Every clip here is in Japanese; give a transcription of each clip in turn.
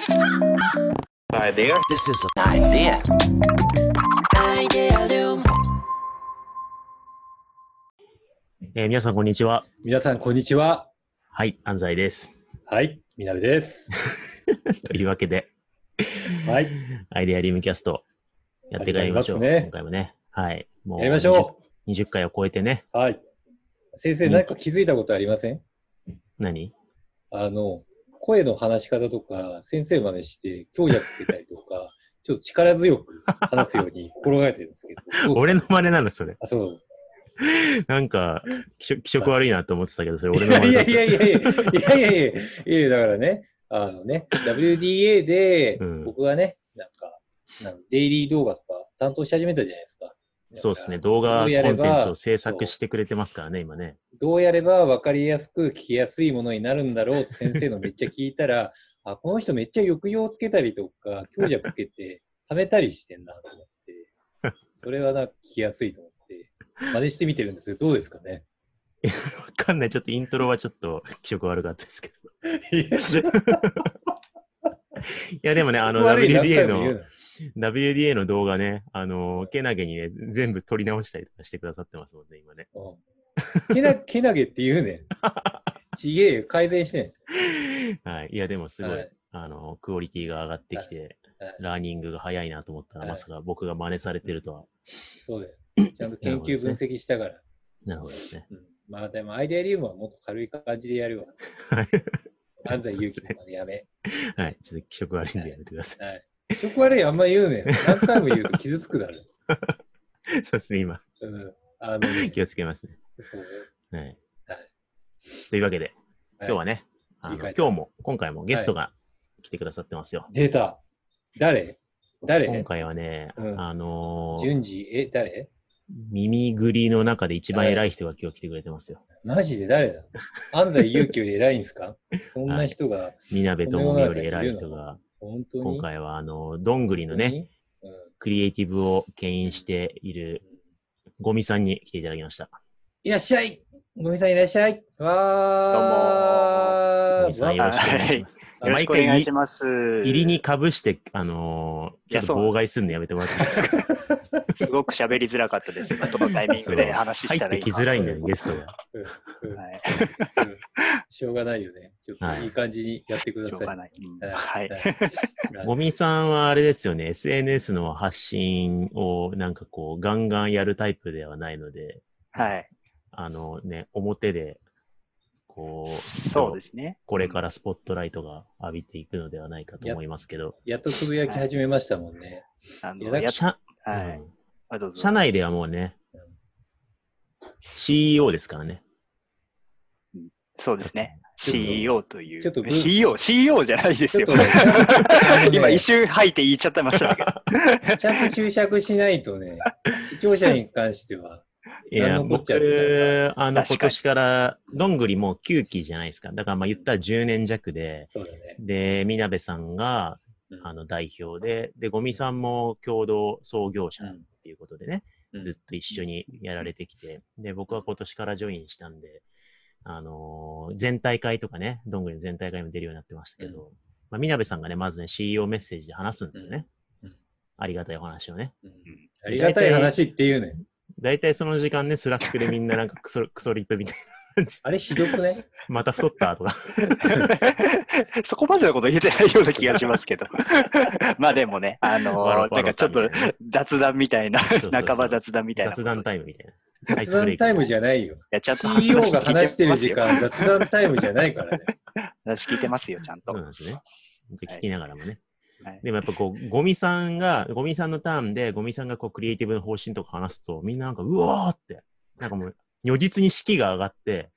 Idea. This is an idea. えー皆さん、こんにちは。皆さん、こんにちは。はい、安西です。はい、みなべです。というわけで、はい、アイデアリウムキャスト、やっていきましょう。始まりますね今回もね。はい。もやりましょう。20, 20回を超えてね。う。はい。先生、何か気づいたことありません？何？あの、声の話し方とか、先生真似して強弱つけたりとか、ちょっと力強く話すように心がけてるんですけど。ど俺の真似なの、それ。あ、そう。なんか気、色悪いなと思ってたけど、それ俺の真似だった。いやいやいやいや、いやいやいや、いやだからね、あのね、WDA で、僕がね、なんか、なんかデイリー動画とか担当し始めたじゃないですか。そうですね。動画コンテンツを制作してくれてますからね、今ね。どうやれば分かりやすく聞きやすいものになるんだろうと先生のめっちゃ聞いたら、あ、この人めっちゃ抑揚つけたりとか、強弱つけて、はめたりしてんなと思って、それはなんか聞きやすいと思って、真似してみてるんですけど、どうですかね？わかんない。ちょっとイントロはちょっと気色悪かったですけど。いやいや、でもね、あの、悪い何 WDA のな、WDA の動画ね、あの、けなげにね、全部撮り直したりとかしてくださってますもんね、今ね。うんけな けなげって言うねん。ちげえよ、改善してん。はい。いや、でもすごい、はいあの、クオリティが上がってきて、はいラーニングが早いなと思ったら、はいまさか僕が真似されてるとは。そうだよ。ちゃんと研究分析したから。なるほどですね。うん、まあでも、アイデアリウムはもっと軽い感じでやるわ。はい。安西祐樹のまでやめ。はい。ちょっと気色悪いんでやめてください。はい。食悪いあんま言うねん。何回も言うと傷つくだろ。そうですね、今、うん。あのね、気をつけますね。そう。はい。はいというわけで、今日はね、あの切り替えて今日も、今回もゲストが来てくださってますよ。出た。誰？今誰回はね、うんあのー順次、え、誰？耳ぐりの中で一番偉い人が今日来てくれてますよ。マジで誰だ？安西祐樹より偉いんですか？そんな人が、みなべともみより偉い人が、本当に？今回はあの、どんぐりのね、本クリエイティブを牽引しているゴミさんに来ていただきました。いらっしゃい。ごめんなさい、いらっしゃい。わー。ゴミさんよろしくお願いします。よろしくお願いします。入りにかぶして、あのーちょっと妨害するのやめてもらっていいですか？すごく喋りづらかったです。どのタイミングで話したらいいか。入ってきづらいんだよね、ゲストが。しょうがないよね。ちょっといい感じにやってください。しょうがない。うんははいい。はい ゴミさんはあれですよね、SNS の発信をなんかこう、ガンガンやるタイプではないので、はい。あのね、表で、こう、そうですね。これからスポットライトが浴びていくのではないかと思いますけど、やっとつぶやき始めましたもんね。やだからや社はい社内ではもうねうん、CEO ですからね。そうですね。CEO という。ちょっとぶ CEO、CEO じゃないですよね 今一瞬吐いて言っちゃってましたけど。ちゃんと注釈しないとね、視聴者に関しては、いや、何のこっちゃみたい僕、あの、今年から、どんぐりも9期じゃないですか。だからまあ言ったら10年弱で、ね。で、みなべさんがう、んあの、代表で、で、ゴミさんも共同創業者っていうことでね、うん。ずっと一緒にやられてきて、で、僕は今年からジョインしたんで、あのー全体会とかね、どんぐりの全体会も出るようになってましたけど、まあ、みなべさんがね、まずね、CEO メッセージで話すんですよね。うん。うん。ありがたいお話をね。うん。ありがたい話っていうね。だいたいその時間ね、 Slack でみんななんかクソクソリプみたいな。あれひどくねまた太ったとか。そこまでのこと言えてないような気がしますけど。まあでもね、あのわろなんかちょっと雑談みたいな、半ば雑談みたいな。雑談タイムみたいな。雑談タイムじゃないよ。いや、ちゃんと CEO が話してる時間、雑談タイムじゃないからね。話聞いてますよ、ちゃんと。そうなんですね。聞きながらもね。はいでもやっぱこう、ゴミさんが、ゴミさんのターンで、ゴミさんがこう、クリエイティブの方針とか話すと、みんななんか、うわーって、なんかもう、如実に士気が上がって、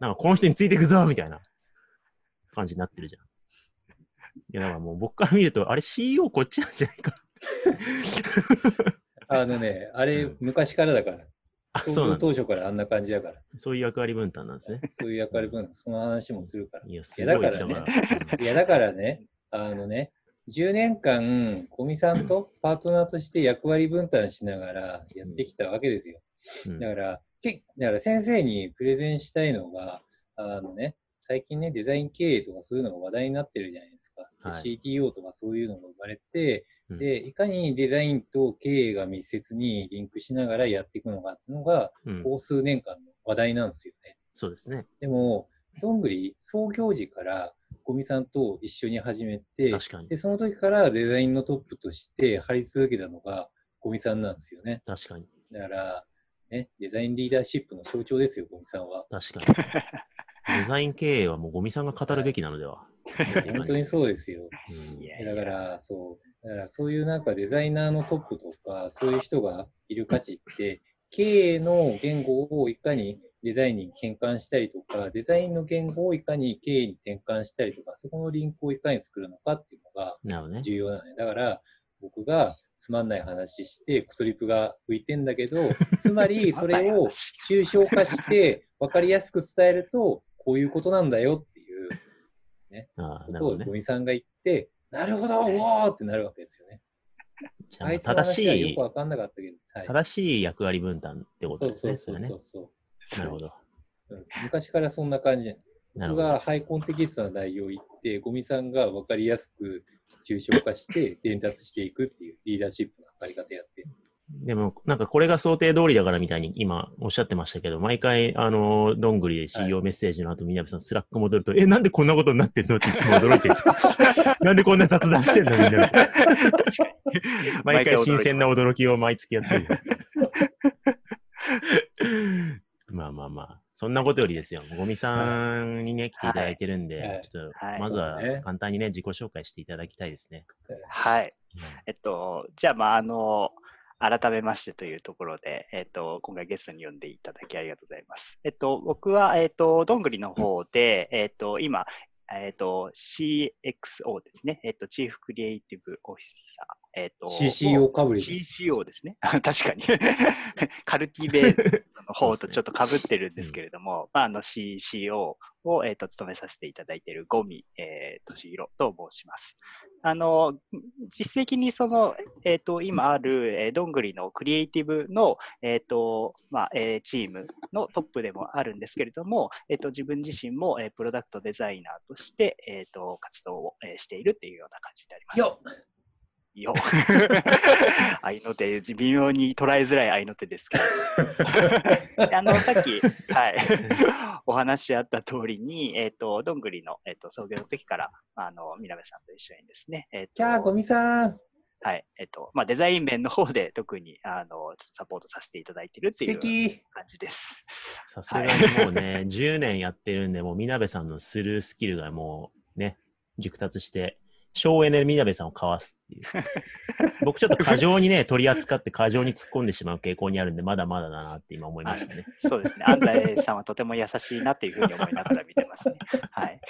なんかこの人についていくぞみたいな感じになってるじゃん。いや、だからもう僕から見ると、あれ CEO こっちなんじゃないか。あのね、あれうん昔からだから。あ、そう。当初からあんな感じだから。そういう役割分担なんですね。そういう役割分、その話もするから。いや、すごいだからねうん いや、だからね、あのね、10年間、小見さんとパートナーとして役割分担しながらやってきたわけですよ。うんだから、けだから先生にプレゼンしたいのが、あのね、最近ね、デザイン経営とかそういうのが話題になってるじゃないですか。ではい CTO とかそういうのが生まれて、うんで、いかにデザインと経営が密接にリンクしながらやっていくのかっていうのが、うん、ここ数年間の話題なんですよね。そうですね。でも、どんぐり創業時からゴミさんと一緒に始めて、確かにで、。その時からデザインのトップとして張り続けたのがゴミさんなんですよね。確かに。だから、ね、デザインリーダーシップの象徴ですよ、ゴミさんは。確かに。デザイン経営はもうゴミさんが語るべきなのでは。本当にそうですよ。だから、そう。だから、そういうなんかデザイナーのトップとか、そういう人がいる価値って、経営の言語をいかにデザインに変換したりとか、デザインの言語をいかに経営に転換したりとか、そこのリンクをいかに作るのかっていうのが。重要なのね。だから、僕がつまんない話して、クソリプが浮いてんだけど、つまりそれを抽象化して分かりやすく伝えると、こういうことなんだよっていうああ、ことを。ゴミさんが言って、なるほど、うおーってなるわけですよね。ああいつの正しい話はよく、わかんなかったけど、はい、正しい役割分担ってことですね。そうそうそうそなるほど。う、うん。昔からそんな感じ。僕がハイコンテキストな内容を言って、ゴミさんがわかりやすく抽象化して 伝達していくっていうリーダーシップの測り方やって。でも、なんかこれが想定通りだからみたいに今おっしゃってましたけど、毎回、あの、どんぐりで CEO メッセージの後、みなべさん Slack 戻ると、え、なんでこんなことになってんのっていつも驚いてる。なんでこんな雑談してんの？みんな。毎回新鮮な驚きを毎月やってる。まあまあまあ、そんなことよりですよ。ゴミさんにね、来ていただいてるんで、はいちょっとはい、まずは簡単にね、自己紹介していただきたいですね。はい。うんえっと、じゃあ、まあ、あの、改めましてというところで、えっと、今回ゲストに呼んでいただきありがとうございます。えっと、僕は、えっと、どんぐりの方で、えっと、今、えっと、CXO ですね。えっと、チーフクリエイティブオフィサー。えっと、CCO かぶりで。CCO ですね。確かに。カルティベーの方とちょっと被ってるんですけれども、まあ、あの CCO を、えー、と務めさせていただいているゴミ、えー、としひろと申します。あの、実績にその、えっ、と、今ある、えーどんぐりのクリエイティブの、えっ、と、まあ、えーチームのトップでもあるんですけれども、えっ、と、自分自身も、えープロダクトデザイナーとして、えっ、と、活動を、えーしているっていうような感じになります。よっよ。愛の手、微妙に捉えづらい愛の手ですけど。あの、さっき、はい、お話あった通りに、えっ、と、どんぐりの、えっと創業の時から、あの、みなべさんと一緒にですね、えっ、キャー、ゴと、ミさん。はい、えっ、と、まあ、デザイン面の方で特に、あの、ちょっとサポートさせていただいているって素いう敵。感じです。さすがにもうね、10年やってるんで、もうみなべさんのスルースキルがもうね、熟達して、省エネでみなべさんをかわすっていう。僕ちょっと過剰にね、取り扱って過剰に突っ込んでしまう傾向にあるんで、まだまだだなって今思いましたね。そうですね。安西さんはとても優しいなっていうふうに思いながら見てますね。はい。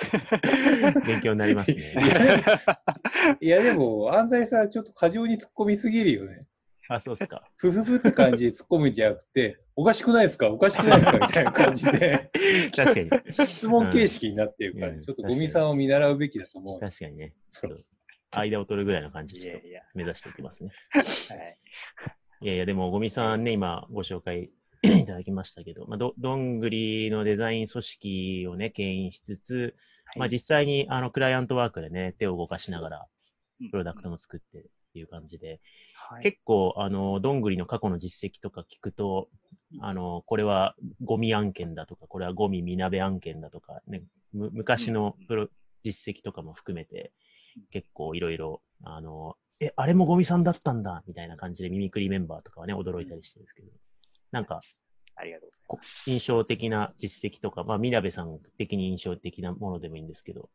勉強になりますね。いや、でも、安西さん、ちょっと過剰に突っ込みすぎるよね。あ、そうっすか。ふふふって感じで突っ込むんじゃなくて、おかしくないですか？おかしくないですか？みたいな感じで、確かに。質問形式になってるから、うんちょっとゴミさんを見習うべきだと思う。確かにね。ちょっと間を取るぐらいの感じで。目指していきますね。はい。いやいや、でも、ゴミさんね、今ご紹介 いただきましたけど、まあ、どどんぐりのデザイン組織をね、牽引しつつ、まあ、実際にあのクライアントワークでね、手を動かしながら、プロダクトも作ってっていう感じで、はい。結構、あの、どんぐりの過去の実績とか聞くと、あの、これはゴミ案件だとか、これはゴミみなべ案件だとか、ね、む昔のプロ実績とかも含めて、結構いろいろ、あの、え、あれもゴミさんだったんだ、みたいな感じでミミクリメンバーとかはね、驚いたりしてるんですけど、なんか、ありがとうございこます。印象的な実績とか、まあ、みなべさん的に印象的なものでもいいんですけど、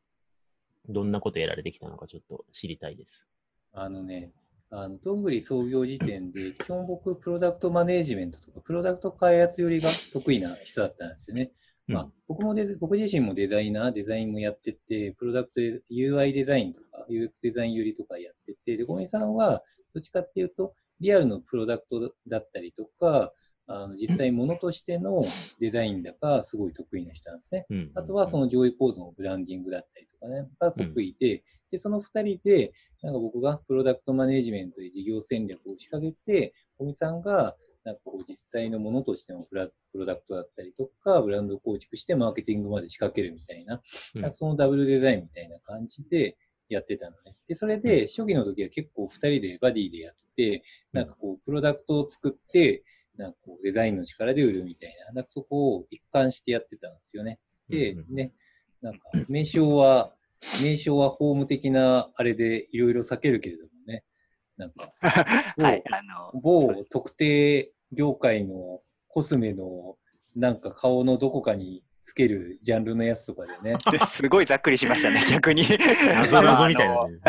どんなことやられてきたのかちょっと知りたいです。あのね、あの、どんぐり創業時点で、基本僕、プロダクトマネージメントとか、プロダクト開発よりが得意な人だったんですよね。まあ、僕も僕自身もデザイナー、デザインもやってて、プロダクトで UI デザインとか、UX デザインよりとかやってて、で、ゴミさんは、どっちかっていうと、リアルのプロダクトだったりとか、あの実際ものとしてのデザインだか、すごい得意な人なんですね。うん、あとはその上位構造のブランディングだったりとかね、が得意で、で、その二人で、なんか僕がプロダクトマネジメントで事業戦略を仕掛けて、小見さんがなんかこう実際のものとしてのプラプロダクトだったりとか、ブランド構築してマーケティングまで仕掛けるみたいな、うん。なんかそのダブルデザインみたいな感じでやってたのね。で、それで初期の時は結構2人でバディでやって、なんかこう、プロダクトを作って、なんかこう、デザインの力で売るみたいな、なんかそこを一貫してやってたんですよね。でうんうん、ね、なんか、名称は、名称はホーム的なあれでいろいろ避けるけれどもね、なんか、はい、あの、某特定業界のコスメのなんか顔のどこかにつけるジャンルのやつとかでね。すごいざっくりしましたね、逆に。謎謎みたいなあのね。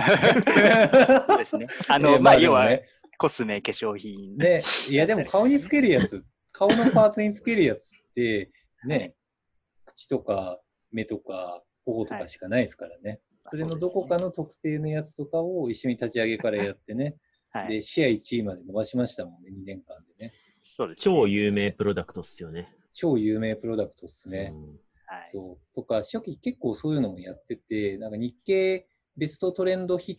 そうですね。あの、えーまあ、要は、ねコスメ、化粧品。で、いやでも顔につけるやつ、顔のパーツにつけるやつって、ね、口とか目とか頬とかしかないですからね。それのどこかの特定のやつとかを一緒に立ち上げからやってね。はい、で、シェア1位まで伸ばしましたもんね、2年間でね。そうですね。超有名プロダクトっすよね。超有名プロダクトっすね。うんはい。そう。とか、初期結構そういうのもやってて、なんか日経ベストトレンドヒッ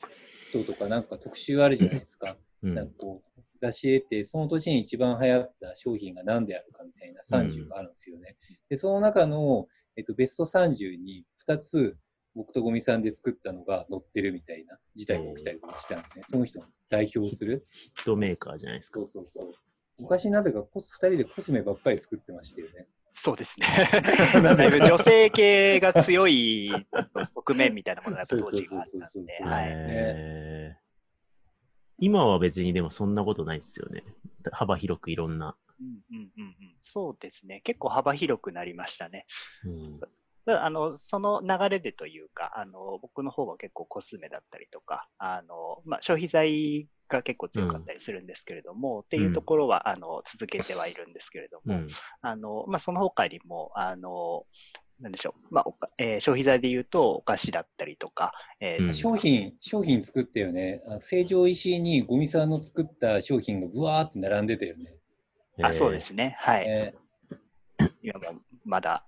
トとかなんか特集あるじゃないですか。うんなんかこう、雑誌得て、その年に一番流行った商品が何であるかみたいな30があるんですよね。で、その中の、えっと、ベスト30に2つ、僕とゴミさんで作ったのが載ってるみたいな事態が起きたりとかしたんですね。その人を代表する。ヒットメーカーじゃないですかそ。うそうそう。昔なぜかコス2人でコスメばっかり作ってましたよね。そうですね。だいぶ女性系が強い側面みたいなものがやっぱ当時があったんで、今は別にでもそんなことないですよね。幅広くいろんな。うんうんうんうん、そうですね。結構幅広くなりましたね。うんあのその流れでというかあの、僕の方は結構コスメだったりとか、あのまあ、消費財が結構強かったりするんですけれども、っていうところは、あの続けてはいるんですけれども、うんあのまあ、その他にも、あのなんでしょう、まあおかえー消費財で言うとお菓子だったりとか、えーうん。商品、商品作ったよね。あ成城石井にゴミさんの作った商品がブワーって並んでたよね。あそうで。すね、はい、え今もまだ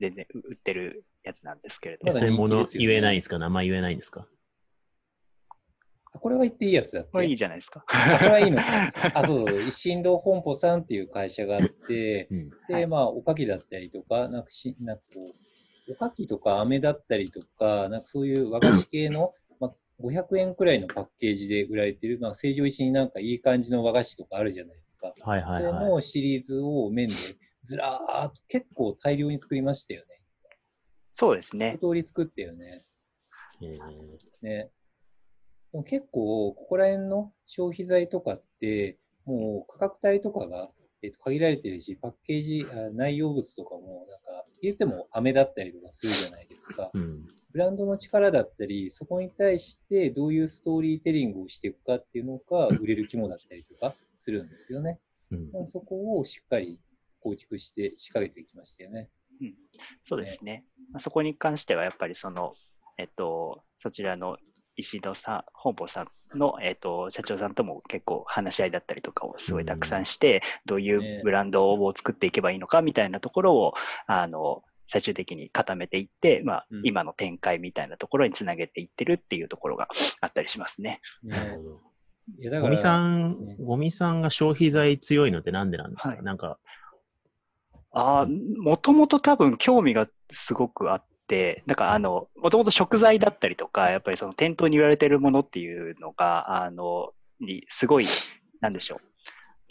全然売ってるやつなんですけれども。えー、そういうもの言えないんですか？名前言えないんですか？あこれは言っていいやつだっけ？これいいじゃないですか。あこれはいいのか。あ、そうそう。一心堂本舗さんっていう会社があって、うん。で、はいまあ、おかきだったりとか、なんかし、なんかこう、おかきとか飴だったりとか、なんかそういう和菓子系の、まあ、500円くらいのパッケージで売られてる、まあ、成城石井になんかいい感じの和菓子とかあるじゃないですか。はいはいそれはい。のシリーズを麺でずらーっと結構大量に作りましたよね。そうですね。一通り作ったよね。えーね。でも結構、ここら辺の消費財とかって、もう価格帯とかが、えっと限られてるし、パッケージ、あ内容物とかも、なんか、言っても飴だったりとかするじゃないですか。うん。ブランドの力だったり、そこに対してどういうストーリーテリングをしていくかっていうのが売れる肝だったりとかするんですよね。うん。そこをしっかり構築して仕掛けていきましたよね。そうですね。まあそこに関してはやっぱりその、えっと、そちらの石戸さん、本舗さんの、えっと、社長さんとも結構話し合いだったりとかをすごいたくさんして、どういね。うブランドを作っていけばいいのかみたいなところを、あの、最終的に固めていって、まあ、うん。今の展開みたいなところにつなげていってるっていうところがあったりしますね。ね。なるほど。いやだからゴミさんね、ゴミさんが消費財強いのってなんでなんですか、はい。なんか、ああ、もともと多分興味がすごくあって、なんかあの、もともと食材だったりとか、やっぱりその店頭に売られてるものっていうのが、あの、にすごい、なんでしょう。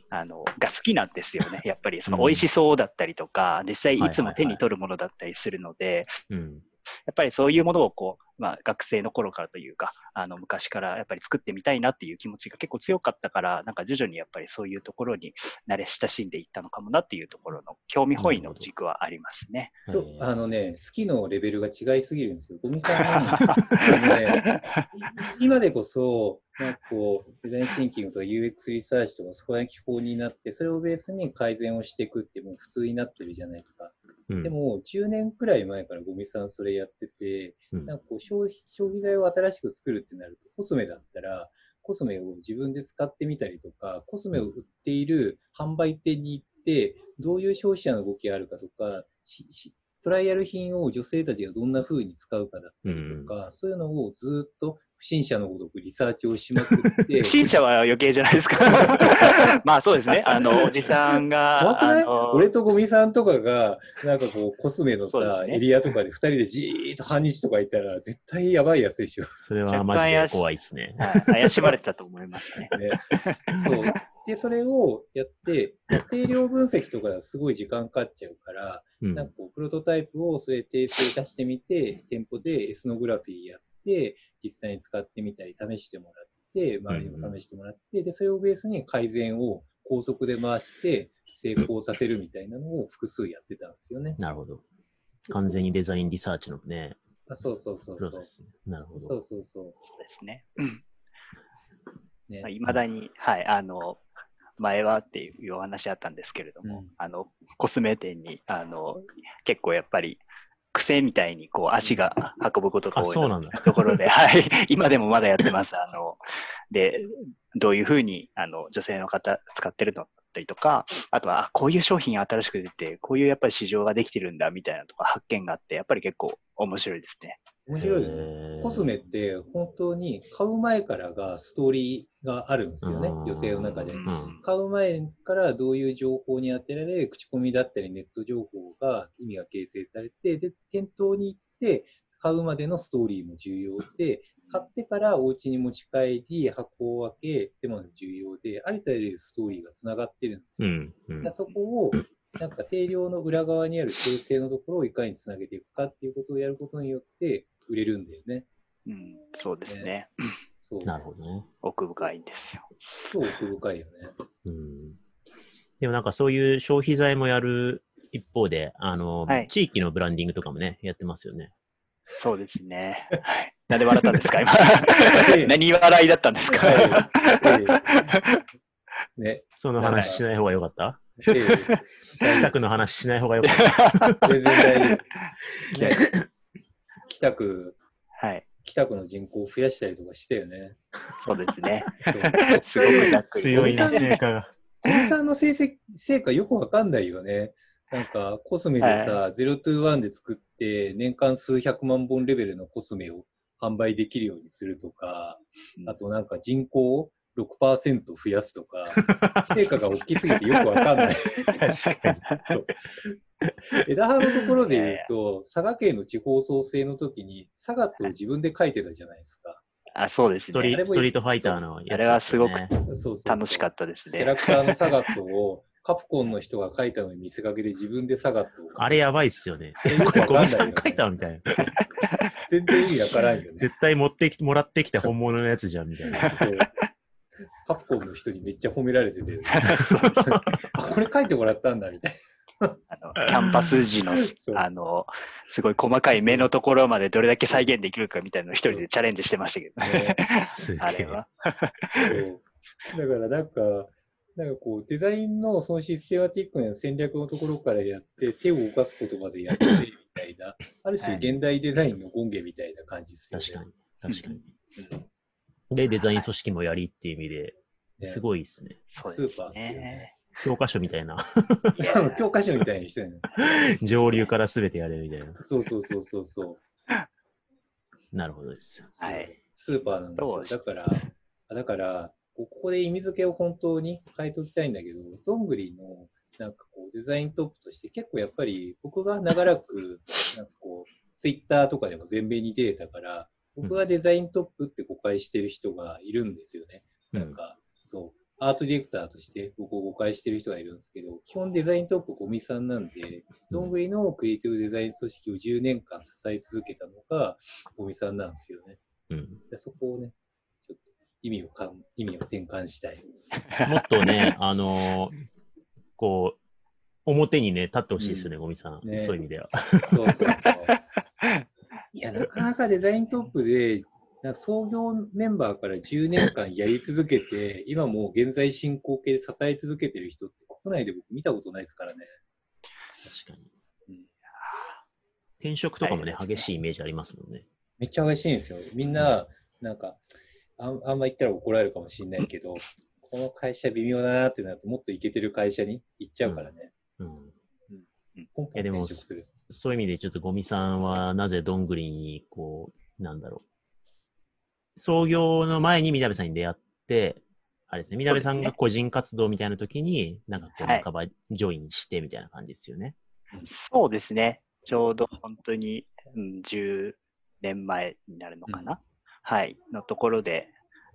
あの、が好きなんですよね。やっぱりそのうん美味しそうだったりとか、実際いつも手に取るものだったりするので、うん。やっぱりそういうものをこう、まあ学生の頃からというか、あの昔からやっぱり作ってみたいなっていう気持ちが結構強かったから、なんか徐々にやっぱりそういうところに慣れ親しんでいったのかもなっていうところの興味本位の軸はありますね。とえーあのね、好きのレベルが違いすぎるんですよ。ゴミさんねい 今でこそ、なんかこう、デザインシンキングとか UX リサーチとかそこら辺基本になって、それをベースに改善をしていくってもう普通になってるじゃないですか。うんでも、10年くらい前からゴミさんそれやってて、うんなんかこう消費消費財を新しく作るってなると、コスメだったら、コスメを自分で使ってみたりとか、コスメを売っている販売店に行って、どういう消費者の動きがあるかとか、トライアル品を女性たちがどんな風に使うかだったりとか、そういうのをずっと不審者のごとくリサーチをしまくって不、審者は余計じゃないですか。まあそうですね。あの、おじさんが、怖くない？あの俺とゴミさんとかが、なんかこう、コスメのさ、ねエリアとかで二人でじーっと半日とかいたら、絶対やばいやつでしょ。それはマジで怖いですね。は い怪しまれてたと思いますね。ね。そう。で、それをやって、定量分析とかすごい時間かかっちゃうから、うんなんかこう、プロトタイプをそれ訂正出してみて、店舗でエスノグラフィーやって、実際に使ってみたり、試してもらって、周りにも試してもらって、で、それをベースに改善を高速で回して成功させるみたいなのを複数やってたんですよね。なるほど。完全にデザインリサーチのね、あそうそうそうそう。なるほど。そうそうそう。そうですね。うんねいまだに、はい、あの、前はっていうお話あったんですけれども、うん。あの、コスメ店に、あの、結構やっぱり、癖みたいにこう足が運ぶことが多いところで、はい、今でもまだやってます。あの、で、どういうふうに、あの、女性の方使ってるのだったりとか、あとは、あこういう商品新しく出て、こういうやっぱり市場ができてるんだみたいなとか発見があって、やっぱり結構面白いですね。面白いよね。コスメって本当に買う前からがストーリーがあるんですよね女性の中で。うん買う前からどういう情報に当てられ、口コミだったりネット情報が意味が形成されて、で、店頭に行って買うまでのストーリーも重要で、買ってからお家に持ち帰り、箱を開けても重要で、ありとあらゆるストーリーがつながってるんですよ。うん。うんそこを、なんか定量の裏側にある訂正のところをいかにつなげていくかっていうことをやることによって売れるんだよね。うん、そうですね。そう。なるほどね。奥深いんですよ。超奥深いよね。うん。でもなんかそういう消費財もやる一方で、あの、はい地域のブランディングとかもね、やってますよね。そうですね。はいなんで笑ったんですか、今？ええ。何笑いだったんですか？えね。その話しない方がよかった？ええ北区の話しない方がよかった。全然大丈夫。ね。北区、はい。北区の人口を増やしたりとかしたよね。そうですね。すごくざっくり。強いな、おじさん成果が。小木さんの成績、成果よくわかんないよね。なんか、コスメでさ、0 to 1で作って、年間数百万本レベルのコスメを販売できるようにするとか、あとなんか人口を6%増やすとか、成果が大きすぎてよくわかんない。確かに。枝葉のところで言うと、佐賀県の地方創生の時に、佐賀と自分で書いてたじゃないですか。あ、そうですね。ストリートファイターのやつね、あれはすごく楽しかったですねキャラ。クターのサガットをカプコンの人が書いたのに見せかけで自分でサガットあれやばいっすよね。ゴミさん書いたみたいな。全然意味わからんよね。絶対持ってきもらってきた本物のやつじゃんみたいな。カプコンの人にめっちゃ褒められてて、そうそうあ、これ書いてもらったんだみたいあのキャンパス時のあのすごい細かい目のところまでどれだけ再現できるかみたいなのを一人でチャレンジしてましたけどな。ね。あれは。だからなんか、なんかこう、デザインのそのシステマティックな戦略のところからやって、手を動かすことまでやって みたいな、ある種はい現代デザインの権限みたいな感じですよね。確かに。確かに。で、デザイン組織もやりっていう意味で、ねすごいですね。そうですスーパーっすよねね。教科書みたいな。教科書みたいにしてるの。上流から全てやれるみたいな。そうそうそうそうそう。なるほどです。はい。スーパーなんですよ。だから、あだから、こここで意味付けを本当に変えておきたいんだけど、どんぐりのなんかこうデザイントップとして結構やっぱり僕が長らくなんかこうツイッターとかでも前面に出てたから、僕がデザイントップって誤解してる人がいるんですよね。なんか、そう、アートディレクターとして僕を誤解してる人がいるんですけど、基本デザイントップゴミさんなんで、どんぐりのクリエイティブデザイン組織を10年間支え続けたのがゴミさんなんですよね。うん。でそこをね、意味をかん意味を転換したい。もっとね、あのーこう、表にね、立ってほしいですよね、ゴミさん。ねそういう意味では。そうそうそう。いや、なかなかデザイントップで、なんか創業メンバーから10年間やり続けて、今もう現在進行形で支え続けてる人って国内で僕見たことないですからね。確かにうん。転職とかもね、激しいイメージありますもんね。めっちゃ激しいんですよ。みんな、なんか、あんあんま言ったら怒られるかもしれないけど、この会社微妙だなってなると、もっといけてる会社に行っちゃうからね。うん。ポンポンえでも転職する。そういう意味で、ちょっとゴミさんはなぜどんぐりに、こう、なんだろう。創業の前にみなべさんに出会って、あれですね、みなべさんが個人活動みたいな時に、なんかこう、はい半ばジョインしてみたいな感じですよね。そうですね。ちょうど本当に、うん、10年前になるのかな、はい。のところで、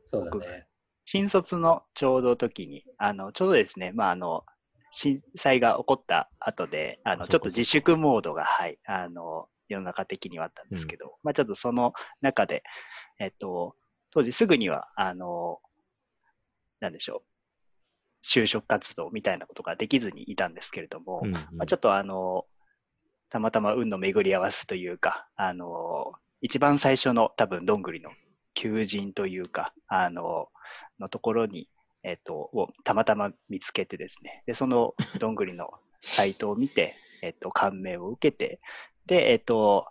そうだね。新卒のちょうど時に、あの、ちょうどですね、まあ、あの、震災が起こった後で、あの、あちょっと自粛モードが、はい、あの、世の中的にはあったんですけど、まあ、ちょっとその中で、えっと、当時すぐには、あの、なんでしょう、就職活動みたいなことができずにいたんですけれども、うんうんまあ、ちょっとあの、たまたま運の巡り合わせというか、あの、一番最初の多分どんぐりの求人というか、あの、のところに、えっ、と、をたまたま見つけてですね、で、そのどんぐりのサイトを見て、えっ、と、感銘を受けて、で、えっ、と、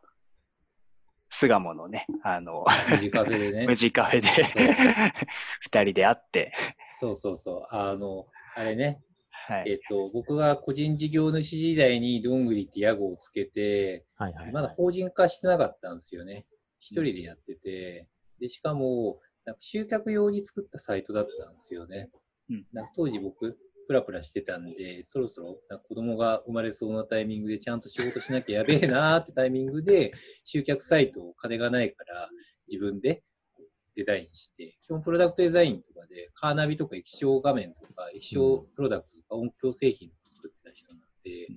巣鴨のね、あの、無事カフェでね無。地カフェで 二人で会って、そうそうそう。あの、あれね、はい。えっと、僕が個人事業主時代にどんぐりって屋号をつけて、はいはい。まだ法人化してなかったんですよね。一人でやってて、で、しかも、なんか集客用に作ったサイトだったんですよね。うんなんか当時僕、プラプラしてたんで、そろそろ子供が生まれそうなタイミングでちゃんと仕事しなきゃやべえなーってタイミングで、集客サイトを金がないから自分でデザインして、基本プロダクトデザインとかで、カーナビとか液晶画面とか、液晶プロダクトとか音響製品を作ってた人なんで、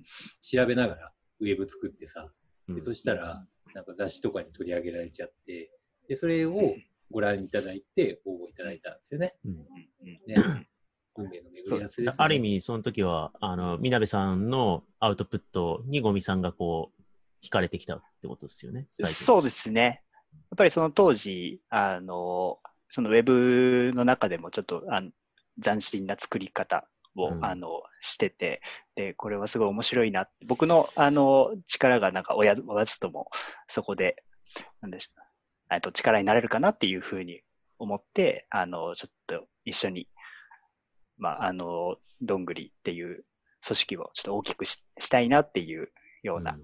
調べながらウェブ作ってさ、うんでそしたら、なんか雑誌とかに取り上げられちゃって、で、それをご覧いただいて、応募いただいたんですよね。うんうんうんね。運命の巡り合わせです、ね。ある意味、その時は、あの、みなべさんのアウトプットにゴミさんがこう、惹かれてきたってことですよね。そうですね。やっぱりその当時、あの、そのウェブの中でもちょっとあの斬新な作り方を、うんあのしてて、で、これはすごい面白いな。僕のあの力がなんか親わずともそこで、なんでしょう。えっと力になれるかなっていうふうに思って、あの、ちょっと一緒に、まあ、あの、どんぐりっていう組織をちょっと大きくししたいなっていうような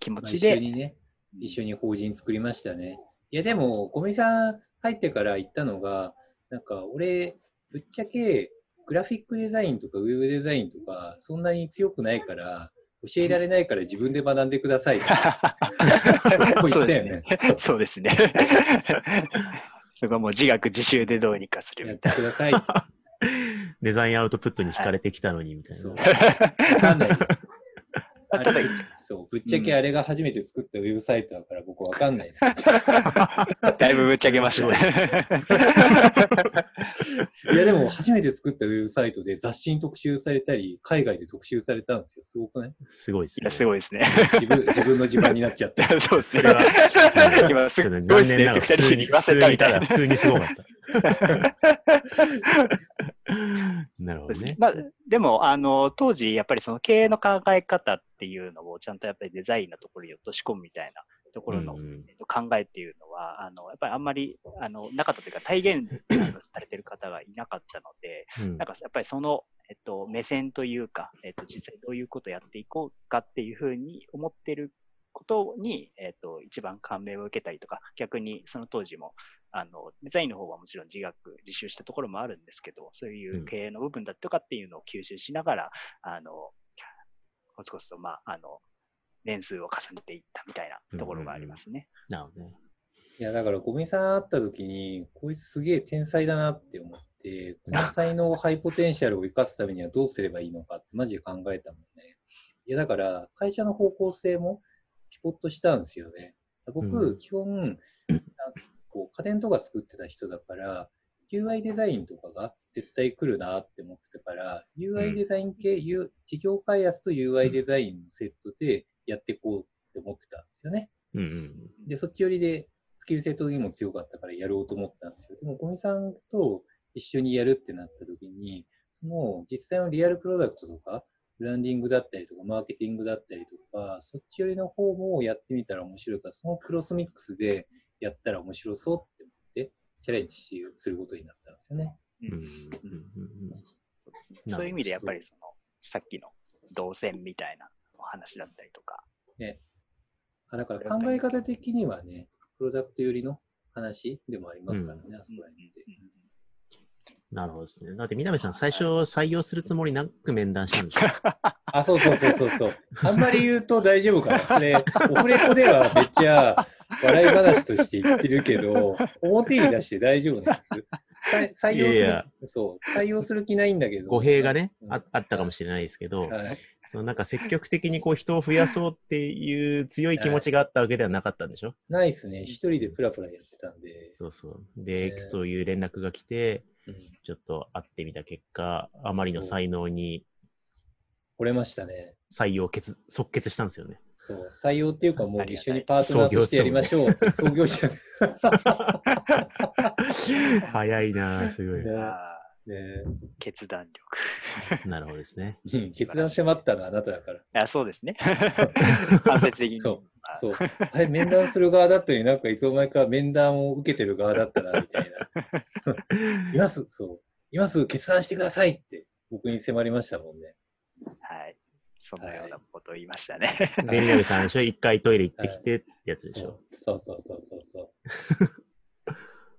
気持まあちで、一緒にね、一緒に法人作りましたね。いや、でも、ゴミさん入ってから言ったのが、なんか、俺、ぶっちゃけ、グラフィックデザインとかウェブデザインとか、そんなに強くないから、教えられないから自分で学んでください。そうですね。そうですね。そこはもう自学自習でどうにかするやっみたいてください。デザインアウトプットに惹かれてきたのに、みたいな。そう。わかんないです。な。あただれ、そう、ぶっちゃけあれが初めて作ったウェブサイトだから僕わかんないです。だいぶぶっちゃけましたね。いや、でも初めて作ったウェブサイトで雑誌に特集されたり、海外で特集されたんですよ。すごくない？すごいですね。いや、すごいですね。自分自分の自慢になっちゃって。そうですねそれは。今すっごいですねって二人に言わせたみたいな普通にすごかった。なるほどね。まあ、でもあの当時やっぱりその経営の考え方っていうのをちゃんとやっぱりデザインのところに落とし込むみたいなところの、考えっていうのはあのやっぱりあんまりあのなかったというか体現されてる方がいなかったのでうん。なんかやっぱりその、えっと、目線というか、えっと、実際どういうことをやっていこうかっていうふうに思ってることに、えっと、一番感銘を受けたりとか逆にその当時もあのデザインの方はもちろん自学自習したところもあるんですけどそういううん経営の部分だとかっていうのを吸収しながら、あのコツコツと、まあ、あの年数を重ねていったみたいなところがありますね。なるほどね。いや、だからゴミさん会った時に、こいつすげえ天才だなって思って、この才能、ハイポテンシャルを生かすためにはどうすればいいのかってマジで考えたもんね。いや、だから会社の方向性もピポッとしたんですよね。僕、うん基本、なんかこう家電とか作ってた人だから、UI デザインとかが絶対来るなって思ってたから、UI デザイン系、U 事業開発と UI デザインのセットでやっていこうって思ってたんですよね。うんうん。で、そっち寄りでスキルセットにも強かったからやろうと思ったんですよ。でも、ゴミさんと一緒にやるってなった時に、その実際のリアルプロダクトとか、ブランディングだったりとか、マーケティングだったりとか、そっち寄りの方もやってみたら面白いから、そのクロスミックスでやったら面白そうって思って、チャレンジしすることになったんですよね。うん。うん。うんそうですねなるほどそういう意味でやっぱりそのさっきの動線みたいなお話だったりとか、ね。あだから考え方的にはね、プロダクト寄りの話でもありますからね、あそこら辺って。なるほどですね。だって、南さん、最初採用するつもりなく面談したんですよ。あ、そうそうそうそうそう。あんまり言うと大丈夫かな。それ、オフレコではめっちゃ笑い話として言ってるけど、表に出して大丈夫なんです。さ採用するいやいやそう、採用する気ないんだけど。語弊がね、うんああったかもしれないですけど、はいそのなんか積極的にこう人を増やそうっていう強い気持ちがあったわけではなかったんでしょ？ないっすね。一人でプラプラやってたんで。そうそう。で、ねそういう連絡が来て、うんちょっと会ってみた結果、あまりの才能に折れましたね。採用決即決したんですよね。そう、採用っていうかもう一緒にパートナーとしてやりましょう。創業者。早いなぁ、すごい。ね決断力。なるほどですね。うん決断迫ったのはあなただから。あそうですね。間接的に。そうまあそう。はい、面談する側だったのになんかいつの間にか面談を受けてる側だったな、みたいな。今すぐ、そう。今すぐ決断してくださいって僕に迫りましたもんね。はい。そのようなことを言いましたね。で、南さんでしょ一回トイレ行ってきてってやつでしょそうそうそうそうそう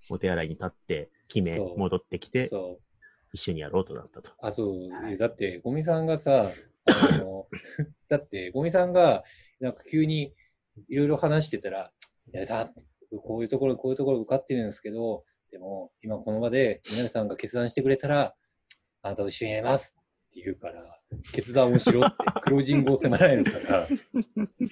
お手洗いに立って、決め、戻ってきて、そう。一緒にやろうとなったと。あ、そう、はいだって、ゴミさんがさ、あの、だって、ゴミさんが、なんか急にいろいろ話してたら、いやさん、こういうところ、こういうところ受かってるんですけど、でも、今この場で、皆さんが決断してくれたら、あなたと一緒にやりますって言うから、決断をしろって、クロージングを迫られるから、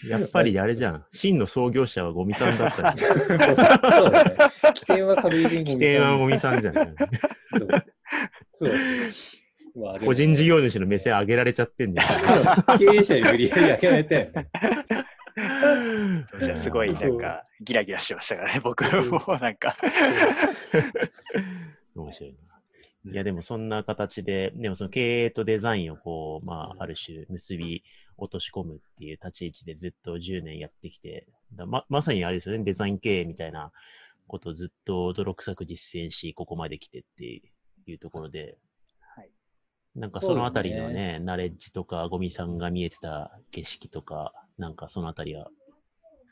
やっぱりあれじゃん。真の創業者はゴミさんだったんじゃん。そうだね。起点は確実にゴミさん。起点はゴミさんじゃん。そう。そう。まあ個人事業主の目線上げられちゃってんじゃん。経営者に無理やり上げられたよね。当時はすごいなんかギラギラしてましたからね、僕も なんか。面白いな。いや、でもそんな形で、でもその経営とデザインをこう、まあ、ある種結び落とし込むっていう立ち位置でずっと10年やってきて、だままさにあれですよね、デザイン経営みたいなことをずっと泥臭く実践し、ここまで来てっていうところで、はい。なんかそのあたりのね、ナレッジとか、ゴミさんが見えてた景色とか、なんかそのあたりは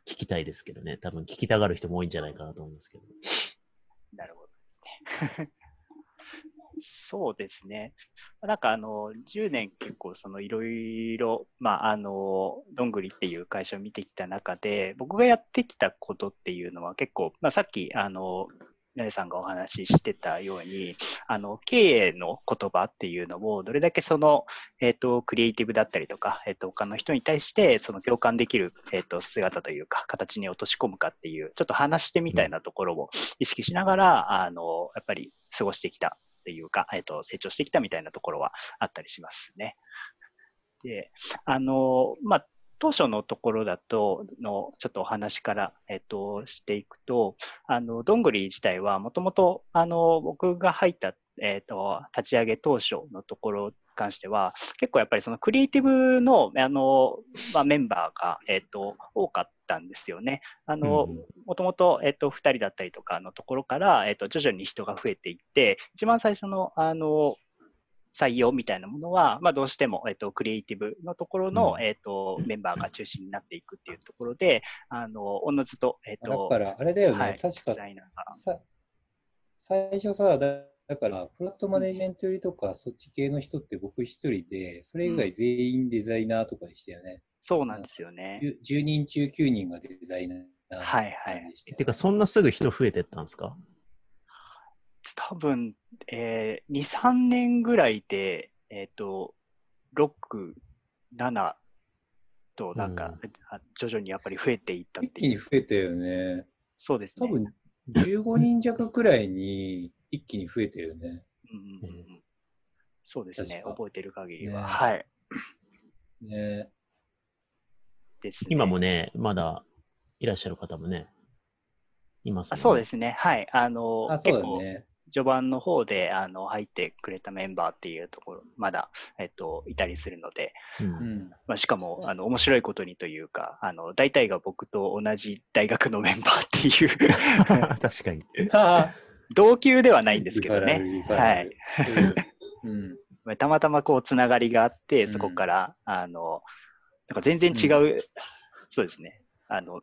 聞きたいですけどね、多分聞きたがる人も多いんじゃないかなと思うんですけど。なるほどですね。そうですね。なんかあの、10年結構そのいろいろ、まああの、どんぐりっていう会社を見てきた中で、僕がやってきたことっていうのは結構、まあさっきあの、皆さんがお話ししてたように、あの、経営の言葉っていうのを、どれだけその、えっ、と、クリエイティブだったりとか、えっ、と、他の人に対して、その共感できる、えっ、と、姿というか、形に落とし込むかっていう、ちょっと話してみたいなところを意識しながら、あの、やっぱり過ごしてきたっていうか、えっ、と、成長してきたみたいなところはあったりしますね。で、あの、まあ、当初のところだと、の、ちょっとお話から、えっ、と、していくと、あの、どんぐり自体はもともと、あの、僕が入った、えっ、と、立ち上げ当初のところに関しては、結構やっぱりそのクリエイティブの、あの、まあ、メンバーが、えっ、と、多かったんですよね。あの、うんもともと、えっ、と、二人だったりとかのところから、えっ、と、徐々に人が増えていって、一番最初の、あの、採用みたいなものは、まあ、どうしても、えっと、クリエイティブのところの、うん。えっと、メンバーが中心になっていくっていうところで、あの、おのずと、えっだと、から、あれだよね、はい確かデザイナーが。さ、最初さ、だだから、プロダクトマネジメントよりとか、そっち系の人って僕一人で、それ以外全員デザイナーとかでしたよね。そうなんですよね。10 10人中9人がデザイナー。はいはい。てか、そんなすぐ人増えてったんですか？多分、えー、2、3年ぐらいで、えっ、と、6、7と、なんか、あ徐々にやっぱり増えていったっ一気に。増えたよね。そうですね。多分、15人弱くらいに一気に増えたよね。うんうんうんうんそうですね。覚えてる限りは。ねはい。ねですね。今もね、まだいらっしゃる方もね、いますねあそうですね。はい。あの、あ、そう結構、だね。序盤の方であの入ってくれたメンバーっていうところ、まだ、えっと、いたりするので、うんうん。まあ、しかも、あの、面白いことにというか、あの、大体が僕と同じ大学のメンバーっていう、確かに。は 同級ではないんですけどね。はい。うん。まあたまたまこう、つながりがあって、そこから、あの、なんか全然違う、そうですね。あの、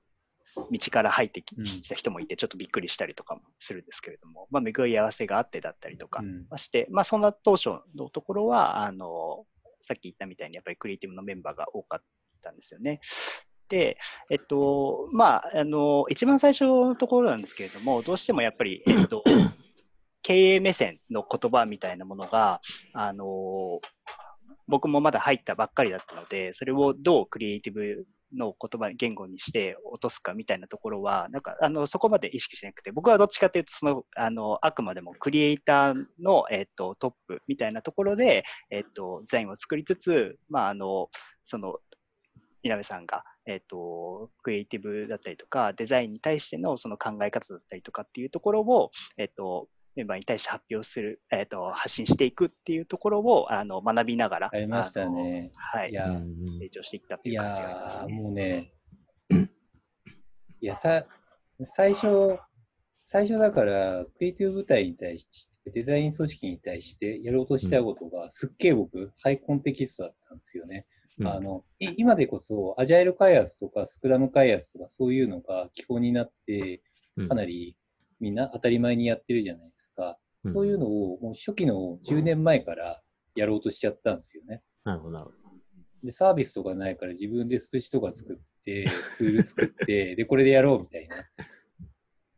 道から入ってきうんた人もいて、ちょっとびっくりしたりとかもするんですけれども、まあ、巡り合わせがあってだったりとかして、まあ、そんな当初のところは、あの、さっき言ったみたいに、やっぱりクリエイティブのメンバーが多かったんですよね。で、えっと、まあ、あの、一番最初のところなんですけれども、どうしてもやっぱり、えっと、経営目線の言葉みたいなものが、あの、僕もまだ入ったばっかりだったので、それをどうクリエイティブの言葉、言語にして落とすかみたいなところは、なんか、あの、そこまで意識しなくて、僕はどっちかというと、その、あの、あくまでもクリエイターの、えっと、トップみたいなところで、えっと、デザインを作りつつ、まあ、あの、その、稲部さんが、えっと、クリエイティブだったりとか、デザインに対してのその考え方だったりとかっていうところを、えっと、メンバーに対して発表する、えっと、発信していくっていうところを、あの、学びながら、ありましたね。はいい。や、うん成長してきたっていいう感じがありますやー、ね。もうね、いや、さ、最初、最初だから、クリエイティブ部隊に対して、デザイン組織に対してやろうとしたことが、すっげえ僕、ハイコンテキストだったんですよね。うんあの、い今でこそ、アジャイル開発とか、スクラム開発とか、そういうのが基本になってう、んかなりみんな当たり前にやってるじゃないですか。うんそういうのを、もう初期の10年前からやろうとしちゃったんですよね。なるほど、なるほど。で、サービスとかないから自分でスプチとか作って、ツール作って、で、これでやろうみたいな。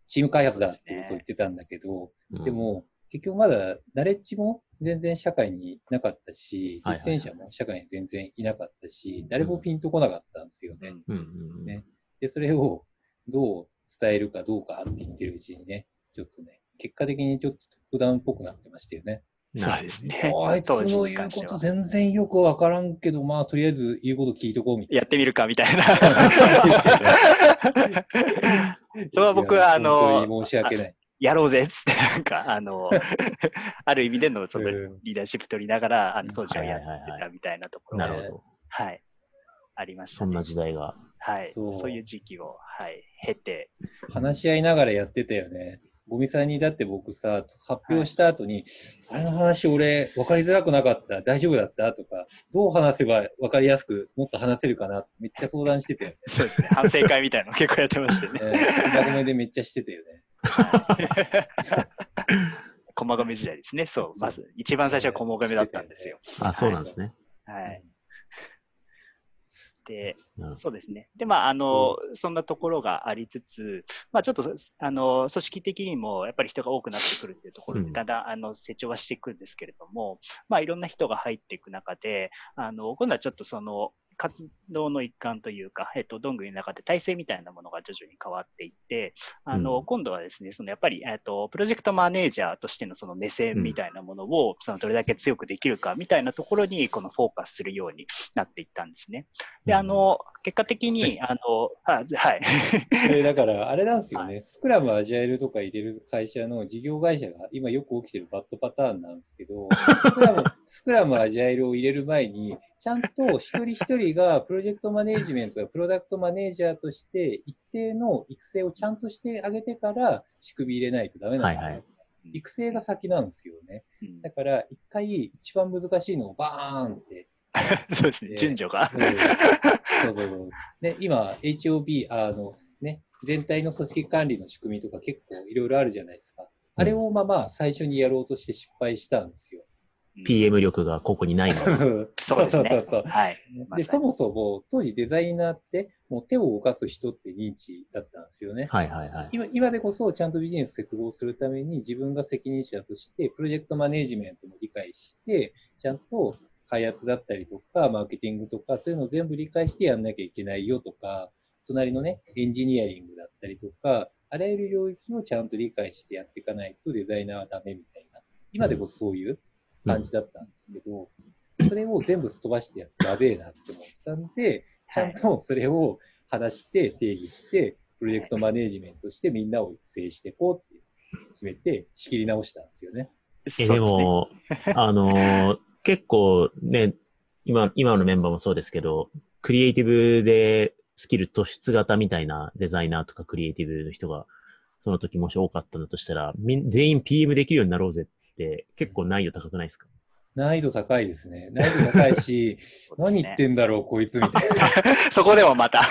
チーム開発だってことを言ってたんだけど、うんで、も、結局まだ、ナレッジも全然社会になかったし、実践者も社会に全然いなかったし、誰もピンとこなかったんですよね。ねで、それをどう伝えるかどうかって言ってるうちにね、ちょっとね、結果的にちょっとトップダウンっぽくなってましたよね。そうですね。あいつの言うこと全然よくわからんけど、まあ、とりあえず言うこと聞いとこうみたいやってみるかみたいな。な。それは僕はあの申し訳ない。やろうぜっつって、なんか、あの、ある意味でのそのうんリーダーシップ取りながら、あの当時はやってたみたいなところが、なるほど。はい。ありました、そんな時代が。はい。そそうういう時期を、はい、経て、話し合いながらやってたよね。ゴミさんにだって僕さ、発表した後に、あれの話俺分かりづらくなかった、大丈夫だった？とか、どう話せば分かりやすくもっと話せるかな？めっちゃ相談してたよね。そうですね、反省会みたいなの結構やってましたよね。ね まとめでめっちゃしてたよね。駒込時代ですね。そう、まず、一番最初は駒込だったんですよ。あ、そうなんですね。はい。で、なるほどそうですね。で、まあ、あの、そんなところがありつつ、まあ、ちょっと、あの、組織的にも、やっぱり人が多くなってくるっていうところで、うん。だんだん、あの、成長はしていくんですけれども、まあ、いろんな人が入っていく中で、あの、今度はちょっとその、活動の一環というか、えっと、どんぐりの中で体制みたいなものが徐々に変わっていって、あの、うん。今度はですね、そのやっぱり、えっと、プロジェクトマネージャーとしてのその目線みたいなものを、そのどれだけ強くできるかみたいなところに、このフォーカスするようになっていったんですね。で、あの、結果的に、あの、あはい。えだから、あれなんですよね、スクラム、アジャイルとか入れる会社の事業会社が今よく起きてるバッドパターンなんですけど、スクラム、スクラム、アジャイルを入れる前に、ちゃんと一人一人がプロジェクトマネージメントやプロダクトマネージャーとして一定の育成をちゃんとしてあげてから仕組み入れないとダメなんですよ。はいはい育成が先なんですよね。うんだから、一回一番難しいのをバーンって そうですね、順序が。そうそうそうそう。ね、今、HOB、あの、ね、全体の組織管理の仕組みとか結構いろいろあるじゃないですか。あれをまあまあ最初にやろうとして失敗したんですよ。PM 力がここにないの。そうですねそうそうそうはい。まで、そもそも当時デザイナーってもう手を動かす人って認知だったんですよね。はいはいはい。今今でこそちゃんとビジネス接合するために自分が責任者としてプロジェクトマネジメントも理解して、ちゃんと開発だったりとか、マーケティングとか、そういうのを全部理解してやんなきゃいけないよとか、隣のね、エンジニアリングだったりとか、あらゆる領域をちゃんと理解してやっていかないとデザイナーはダメみたいな。今でこそそういう感じだったんですけど、それを全部すっ飛ばしてやってやべえなって思ったんで、ちゃんとそれを話して定義して、プロジェクトマネージメントしてみんなを育成していこうって決めて仕切り直したんですよね。え、でも、あのー結構ね、今、今のメンバーもそうですけど、クリエイティブでスキル突出型みたいなデザイナーとかクリエイティブの人が、その時もし多かったんだとしたら、みん全員 PM できるようになろうぜって結構難易度高くないですか？難易度高いですね。難易度高いし、ね何言ってんだろう、こいつみたい そこでもまた。な。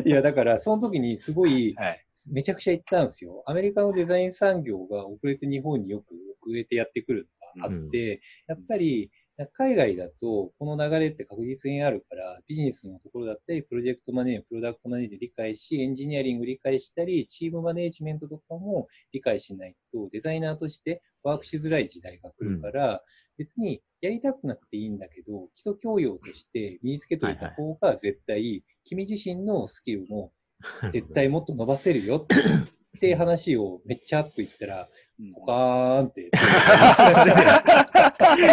いや、だから、その時にすごい、はい。めちゃくちゃ言ったんですよ。アメリカのデザイン産業が遅れて日本によく遅れてやってくるのがあって、やっぱり海外だとこの流れって確実にあるから、ビジネスのところだったり、プロジェクトマネージ、プロダクトマネージ理解し、エンジニアリング理解したり、チームマネージメントとかも理解しないと、デザイナーとしてワークしづらい時代が来るから、別にやりたくなくていいんだけど、基礎教養として身につけといた方が絶対、君自身のスキルも 絶対もっと伸ばせるよって 話をめっちゃ熱く言ったら、うんポカーンって。それで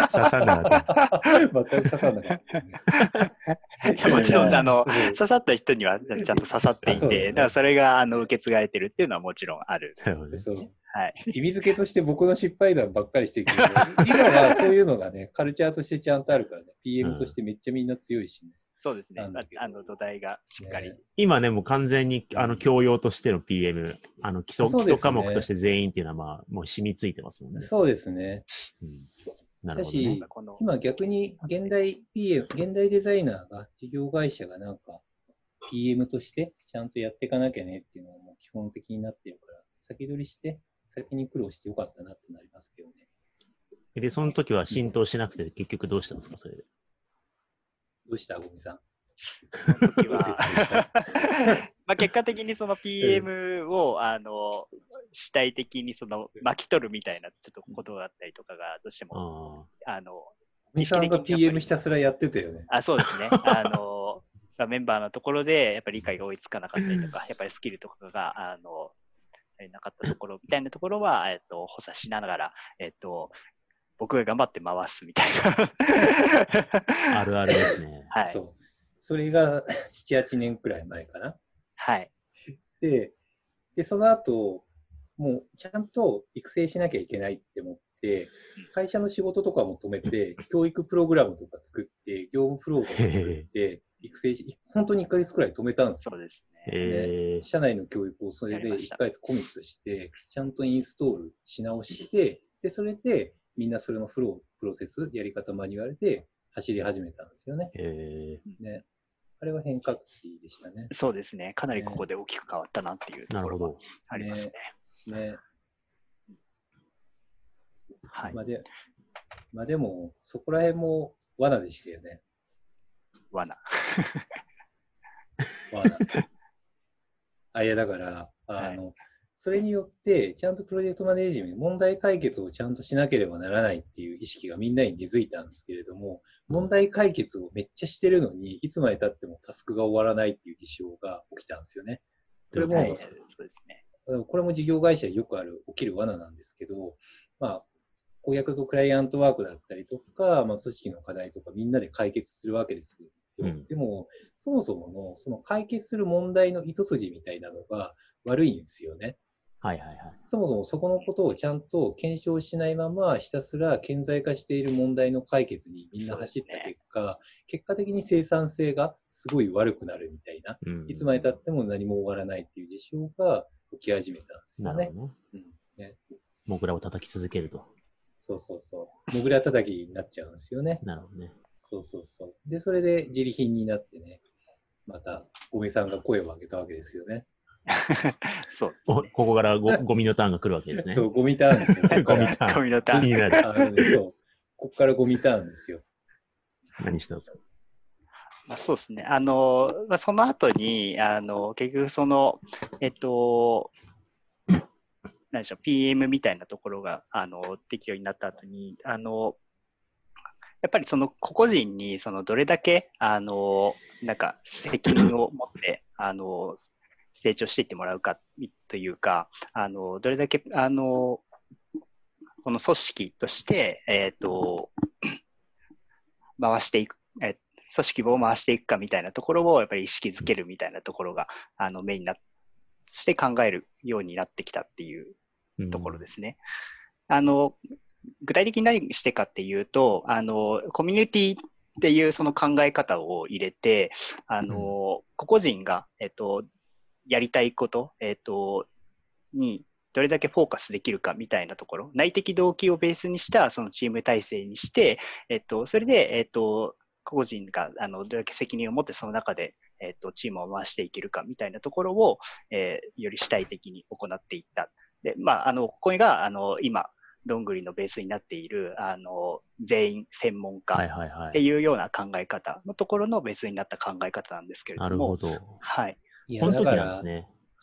刺さんなかった。全く刺さんなかった、ね。いやもちろん、あの、刺さった人にはちゃんと刺さっていて、だからそれがあの受け継がれてるっていうのはもちろんある。なるほどねそうはい。意味付けとして僕の失敗談ばっかりしてるけど、今はそういうのがね、カルチャーとしてちゃんとあるからね、PM としてめっちゃみんな強いしね。そうですね。あの土台がしっかり。ね今ね、もう完全に、あの、教養としての PM、あの、基礎、基礎科目として全員っていうのは、まあ、もう染みついてますもんね。そうですね。うんなるだほどねし。今逆に現代 PM、現代デザイナーが、事業会社がなんか PM としてちゃんとやっていかなきゃねっていうのがもう基本的になってるから、先取りして、先に苦労してよかったなってなりますけどね。で、その時は浸透しなくて、結局どうしたんですか、それで？どうしたゴミさん？まあ結果的にその PM を、あの主体的にその巻き取るみたいなちょっとことだったりとかがどうしてもああ。のゴミさんが PM ひたすらやってたよね。あそうですね。あのまあメンバーのところでやっぱり理解が追いつかなかったりとかやっぱりスキルとかがあの足りなかったところみたいなところは、えっと、補佐しながら、えっと、僕が頑張って回すみたいな。あ、あるあるですね。はい。そう。それが7、8年くらい前かな。はい。で、で、その後、もうちゃんと育成しなきゃいけないって思って、会社の仕事とかも止めて、教育プログラムとか作って、業務フローとか作って、育成し、本当に1ヶ月くらい止めたんですよ。そうですね。えー、社内の教育をそれで1やりましたヶ月コミットして、ちゃんとインストールし直して、で、それでみんなそれのフロー、プロセス、やり方マニュアルで走り始めたんですよね。えね。あれは変革期でしたね。そうですね。かなりここで大きく変わったなっていうー、なるほところがど。ありますね。ね。はいま。あで、まあでも、そこら辺も罠でしたよね。罠。罠。あ、いや、だから、あの、それによって、ちゃんとプロジェクトマネージメント、問題解決をちゃんとしなければならないっていう意識がみんなに根付いたんですけれども、問題解決をめっちゃしてるのに、いつまで経ってもタスクが終わらないっていう事象が起きたんですよね。これも、はい。そうですね。これも事業会社でよくある、起きる罠なんですけど、まあ、顧客とクライアントワークだったりとか、まあ、組織の課題とかみんなで解決するわけですけど、うんでも、そもそものその解決する問題の糸筋みたいなのが悪いんですよね。はいはいはい。そもそもそこのことをちゃんと検証しないまま、ひたすら顕在化している問題の解決にみんな走った結果、結果的に生産性がすごい悪くなるみたいな、うん、いつまで経っても何も終わらないっていう事象が起き始めたんですよねなる。ほどね。うんねモグラを叩き続けると。そうそうそう。モグラ叩きになっちゃうんですよね。なるほどね。そうそうそう。で、それで自利品になってね、また、ゴミさんが声を上げたわけですよね。そうね。ここからごゴミのターンが来るわけですね。そう、ゴミターンですよ。こ こゴミターン。ゴミのターン気になる。あのそう。ここからゴミターンですよ。何したんですか？まあ、そうですね。あの、まあ、その後に、あの、結局その、えっと、何でしょう、PM みたいなところが、あの、できるようになった後に、あの、やっぱりその個々人にそのどれだけあのなんか責任を持ってあの成長していってもらうかというかあのどれだけあのこの組織として、えー、と 回していく、え組織を回していくかみたいなところをやっぱり意識づけるみたいなところがあのメインなして考えるようになってきたっていうところですね。あの具体的に何してかっていうとあのコミュニティっていうその考え方を入れてあの、個々人が、えっと、やりたいこと、えっと、にどれだけフォーカスできるかみたいなところ、内的動機をベースにしたそのチーム体制にして、えっと、それで、えっと、個人があのどれだけ責任を持ってその中で、えっと、チームを回していけるかみたいなところを、えーより主体的に行っていった。で、まあ、あの、ここが、あの、今、どんぐりのベースになっている、あの、全員専門家ってい。いうような考え方のところのベースになった考え方なんですけれども、なるほど。はい。いやだから。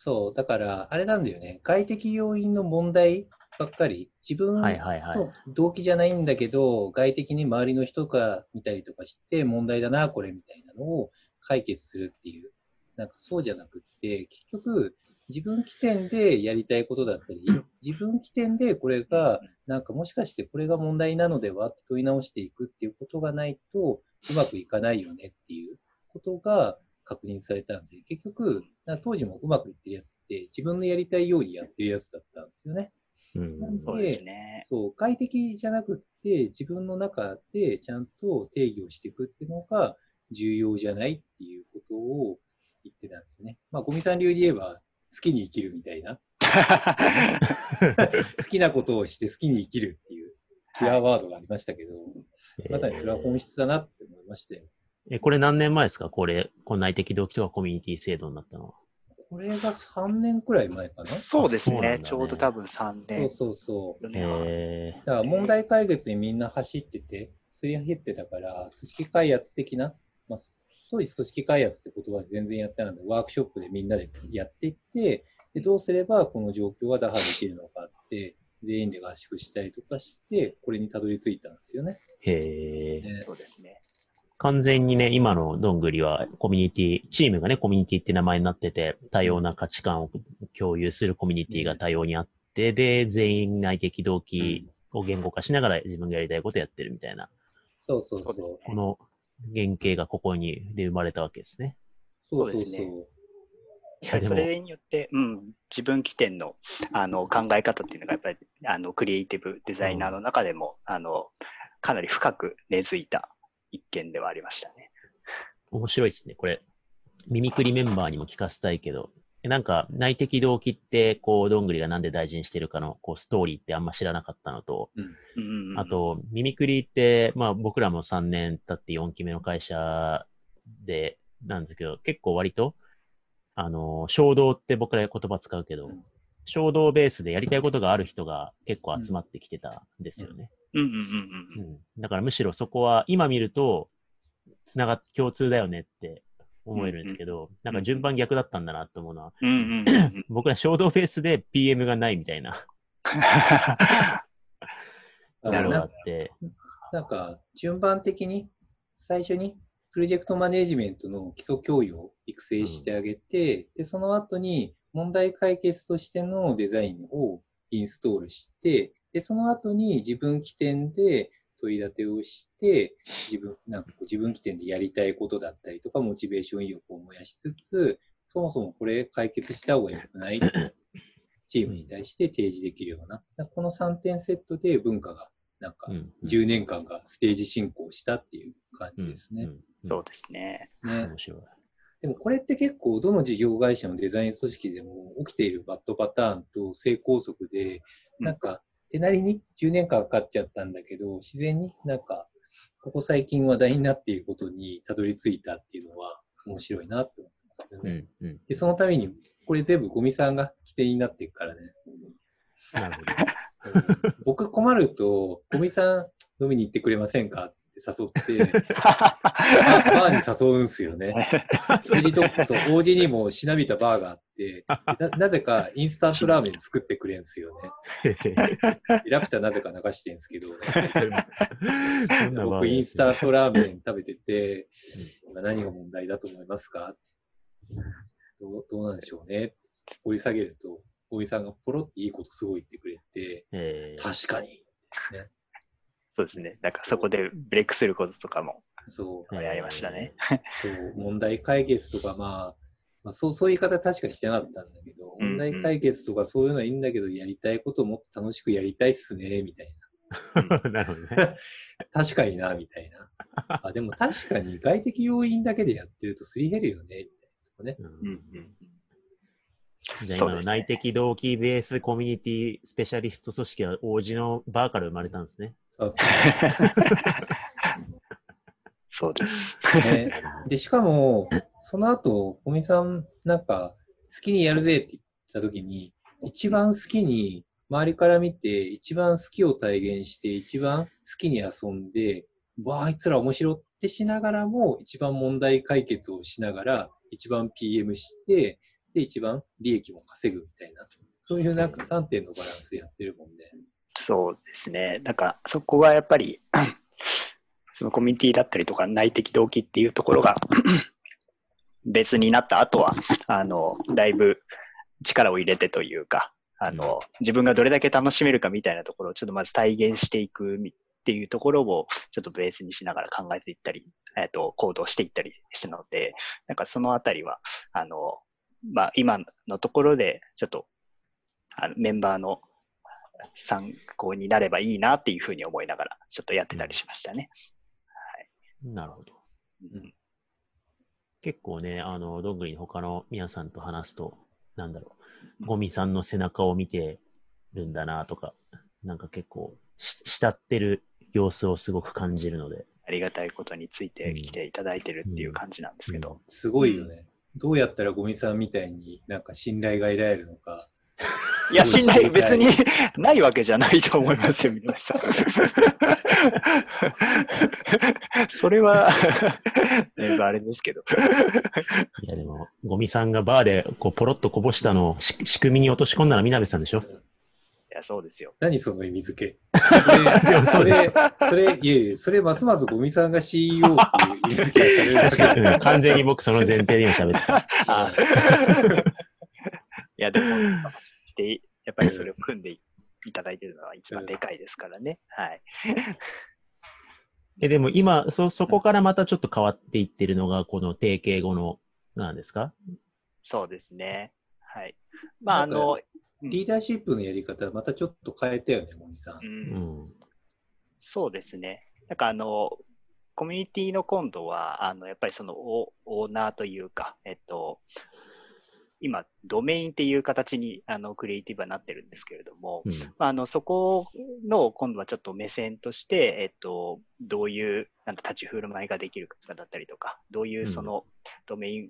そう、だから、あれなんだよね。外的要因の問題ばっかり、自分。の動機じゃないんだけど、外的に周りの人が見たりとかして、問題だな、これみたいなのを解決するっていう。なんかそうじゃなくって、結局、自分起点でやりたいことだったり、自分起点でこれが、なんかもしかしてこれが問題なのではって問い直していくっていうことがないと、うまくいかないよねっていうことが確認されたんですよ。結局、当時もうまくいってるやつって、自分のやりたいようにやってるやつだったんですよね。うんそうですね。そう、外的じゃなくって、自分の中でちゃんと定義をしていくっていうのが重要じゃないっていうことを言ってたんですね。まあ、ゴミさん流で言えば、好きに生きるみたいな。好きなことをして好きに生きるっていうキラーワードがありましたけど、まさにそれは本質だなって思いましたよ。え、これ何年前ですか？これ、この内的動機とかコミュニティ制度になったのは。これが3年くらい前かな？そそうですね。ねちょうど多分3う年。そうそう。4年半えだから問題解決にみんな走ってて、すり減ってたから、組織開発的な、まあ、当時組織開発って言葉で全然やってないので、ワークショップでみんなでやっていって、でどうすればこの状況は打破できるのかって、全員で合宿したりとかして、これにたどり着いたんですよね。ー、へえ。ねそうですね。完全にね、今のどんぐりはコミュニティ、チームがね、コミュニティって名前になってて、多様な価値観を共有するコミュニティが多様にあって、で、全員内的動機を言語化しながら自分がやりたいことをやってるみたいな、そうそうそう。この原型がここにで生まれたわけですね。そうですねや、それによって、うん、自分起点のあの考え方っていうのがやっぱりあのクリエイティブデザイナーの中でも、あのかなり深く根付いた一件ではありましたね。面白いですね。これ、ミミクリメンバーにも聞かせたいけど、えなんか内的動機って、こう、どんぐりがなんで大事にしてるかの、こう、ストーリーってあんま知らなかったのと、あ、と、ミミクリって、まあ僕らも3年経って4期目の会社で、なんですけど、結構割と、あの、衝動って僕ら言葉使うけど、うん。衝動ベースでやりたいことがある人が結構集まってきてたんですよね。だからむしろそこは、今見ると、つながっ、共通だよねって思えるんですけど、なんか順番逆だったんだなと思うのは、うんうんうんうん。僕ら衝動ベースで PM がないみたいな、なるがなあって、なんか、順番的に、最初に、プロジェクトマネジメントの基礎教養を育成してあげて、で、その後に、問題解決としてのデザインをインストールして、で、その後に自分起点で問い立てをして、自分、なんかこう自分起点でやりたいことだったりとか、モチベーション意欲を燃やしつつ、そもそもこれ解決した方が良くないチームに対して提示できるような、この3点セットで文化が、なんかう、ん。10年間がステージ進行したっていう感じですね。うん。うんそうですね。ね面白い。でもこれって結構どの事業会社のデザイン組織でも起きているバッドパターンと成功則で、うんなんか手なりに10年間かかっちゃったんだけど、自然になんかここ最近話題になっていることにたどり着いたっていうのは面白いなって思ってますけどね。うん。うん。で、そのためにこれ全部ゴミさんが起点になっていくからね。なるほど。う ん僕困ると、ゴミさん飲みに行ってくれませんかって誘って、バ バーに誘うんすよね。釣りとそう、王子にもしなびたバーがあって、ななぜかインスタントラーメン作ってくれんすよね。ラピュタなぜか流してんすけど、僕インスタントラーメン食べてて、今何が問題だと思いますか？どうどうなんでしょうね。掘り下げると、大井さんがポロっていいことすごい言ってくれて、えー。確かに。そうですね。なんかそこでブレイクすることとかもそう。やりましたね。そう、問題解決とか、まあ、まあ、そう、そういう言い方確かしてなかったんだけど、うんうん問題解決とかそういうのはいいんだけど、やりたいことをもっと楽しくやりたいっすね、みたいな るほどね。な。確かにな、みたいな。あ、でも確かに外的要因だけでやってるとすり減るよね、みたいなとかね。うんうんうんじゃあ今の内的動機ベースコミュニティスペシャリスト組織は王子のバーから生まれたんですね。そうです そうです。ね。ねで、しかも、その後、小見さん、なんか、好きにやるぜって言った時に、一番好きに、周りから見て、一番好きを体現して、一番好きに遊んで、わあ、あいつら面白ってしながらも、一番問題解決をしながら、一番 PM して、で、一番利益も稼ぐみたいな、そういうなんか3点のバランスやってるもんね。そうですね。なんか、そこがやっぱり、そのコミュニティだったりとか内的動機っていうところが 別になった後は、あの、だいぶ力を入れてというか、あの、自分がどれだけ楽しめるかみたいなところをちょっとまず体現していくっていうところをちょっとベースにしながら考えていったり、えっ、と、行動していったりしたので、なんかそのあたりは、あの、まあ、今のところでちょっと、あのメンバーの参考になればいいなっていうふうに思いながら、ちょっとやってたりしましたね。なるほど。うん結構ね、あの、どんぐりの他の皆さんと話すと、なんだろう、ゴミさんの背中を見てるんだなとか、なんか結構し、慕ってる様子をすごく感じるので、ありがたいことについてきていただいてるっていう感じなんですけど。すごいよね。どうやったらゴミさんみたいになんか信頼が得られるのか。いや、信頼別に ないわけじゃないと思いますよ、皆さん。それは、だいぶあれですけど。いやでも、ゴミさんがバーでこうポロッとこぼしたのをし仕組みに落とし込んだらみなべさんでしょ？いや、そうですよ。何その意味付け？いやそれ、それ、いえいえ、それますますゴミさんが CEO っていう意味付けがされる完全に僕その前提で今喋ってた。あいや、でも、して、やっぱりそれを組んでいただいてるのは一番でかいですからね。はい。え、でも今、そ、そこからまたちょっと変わっていってるのが、この定型後の、なんですか？そうですね。はい。まあ、あの、リーダーシップのやり方、またちょっと変えたよね、ゴミさんう。、うんん。そうですね。なんかあの、コミュニティの今度は、あの、やっぱりそのオオーナーというか、えっと、今、ドメインっていう形に、あの、クリエイティブはなってるんですけれども、うん。まあ、あのそこの今度はちょっと目線として、えっと、どういうなんだ立ち振る舞いができるかだったりとか、どういうそのドメイン、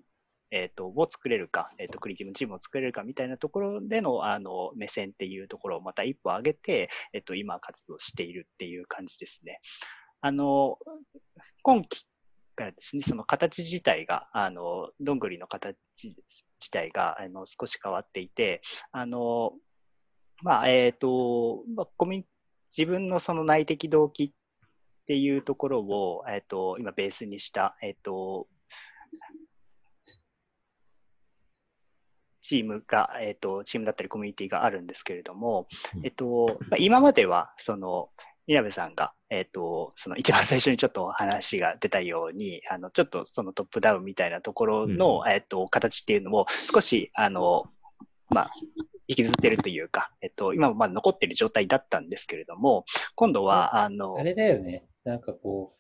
えっと、を作れるか、えっと、クリエイティブチームを作れるかみたいなところでのあの目線っていうところをまた一歩上げて、えっと、今活動しているっていう感じですね。あの、今期からですね、その形自体が、あの、どんぐりの形自体があの少し変わっていて、あの、まあ、えっ、と、まあ、コミ自分のその内的動機っていうところを、えっ、と、今ベースにした、えっ、と、チームが、えっ、と、チームだったりコミュニティがあるんですけれども、うん。えっ、と、まあ、今までは、その、宮部さんが、えっ、と、その一番最初にちょっと話が出たように、あの、ちょっとそのトップダウンみたいなところの、えっ、と、形っていうのを少し、あの、まあ、引きずってるというか、えっと、今もまだ残ってる状態だったんですけれども、今度は、あの、あれだよね。なんかこ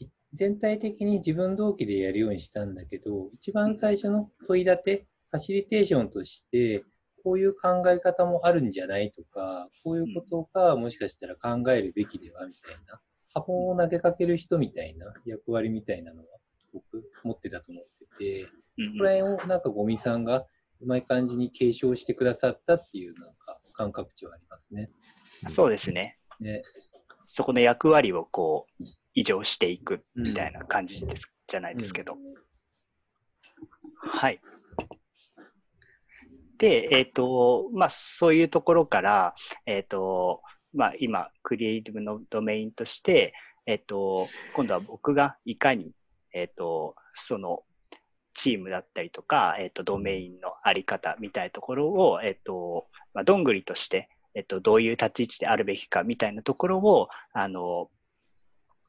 う、い全体的に自分同期でやるようにしたんだけど、一番最初の問い立て、ファシリテーションとして、こういう考え方もあるんじゃないとか、こういうことがもしかしたら考えるべきではみたいな、波紋を投げかける人みたいな役割みたいなのは僕持ってたと思ってて、うんそこら辺をなんかゴミさんがうまい感じに継承してくださったっていうなんか感覚値はありますね。そうですね。ねそこの役割をこう、異常していくみたいな感じです、じゃないですけど。はい。で、えっ、と、まあ、そういうところから、えっ、と、まあ、今、クリエイティブのドメインとして、えっ、と、今度は僕がいかに、えっ、と、その、チームだったりとか、えっ、と、ドメインのあり方みたいなところを、えっ、と、まあ、どんぐりとして、えっと、どういう立ち位置であるべきかみたいなところを、あの、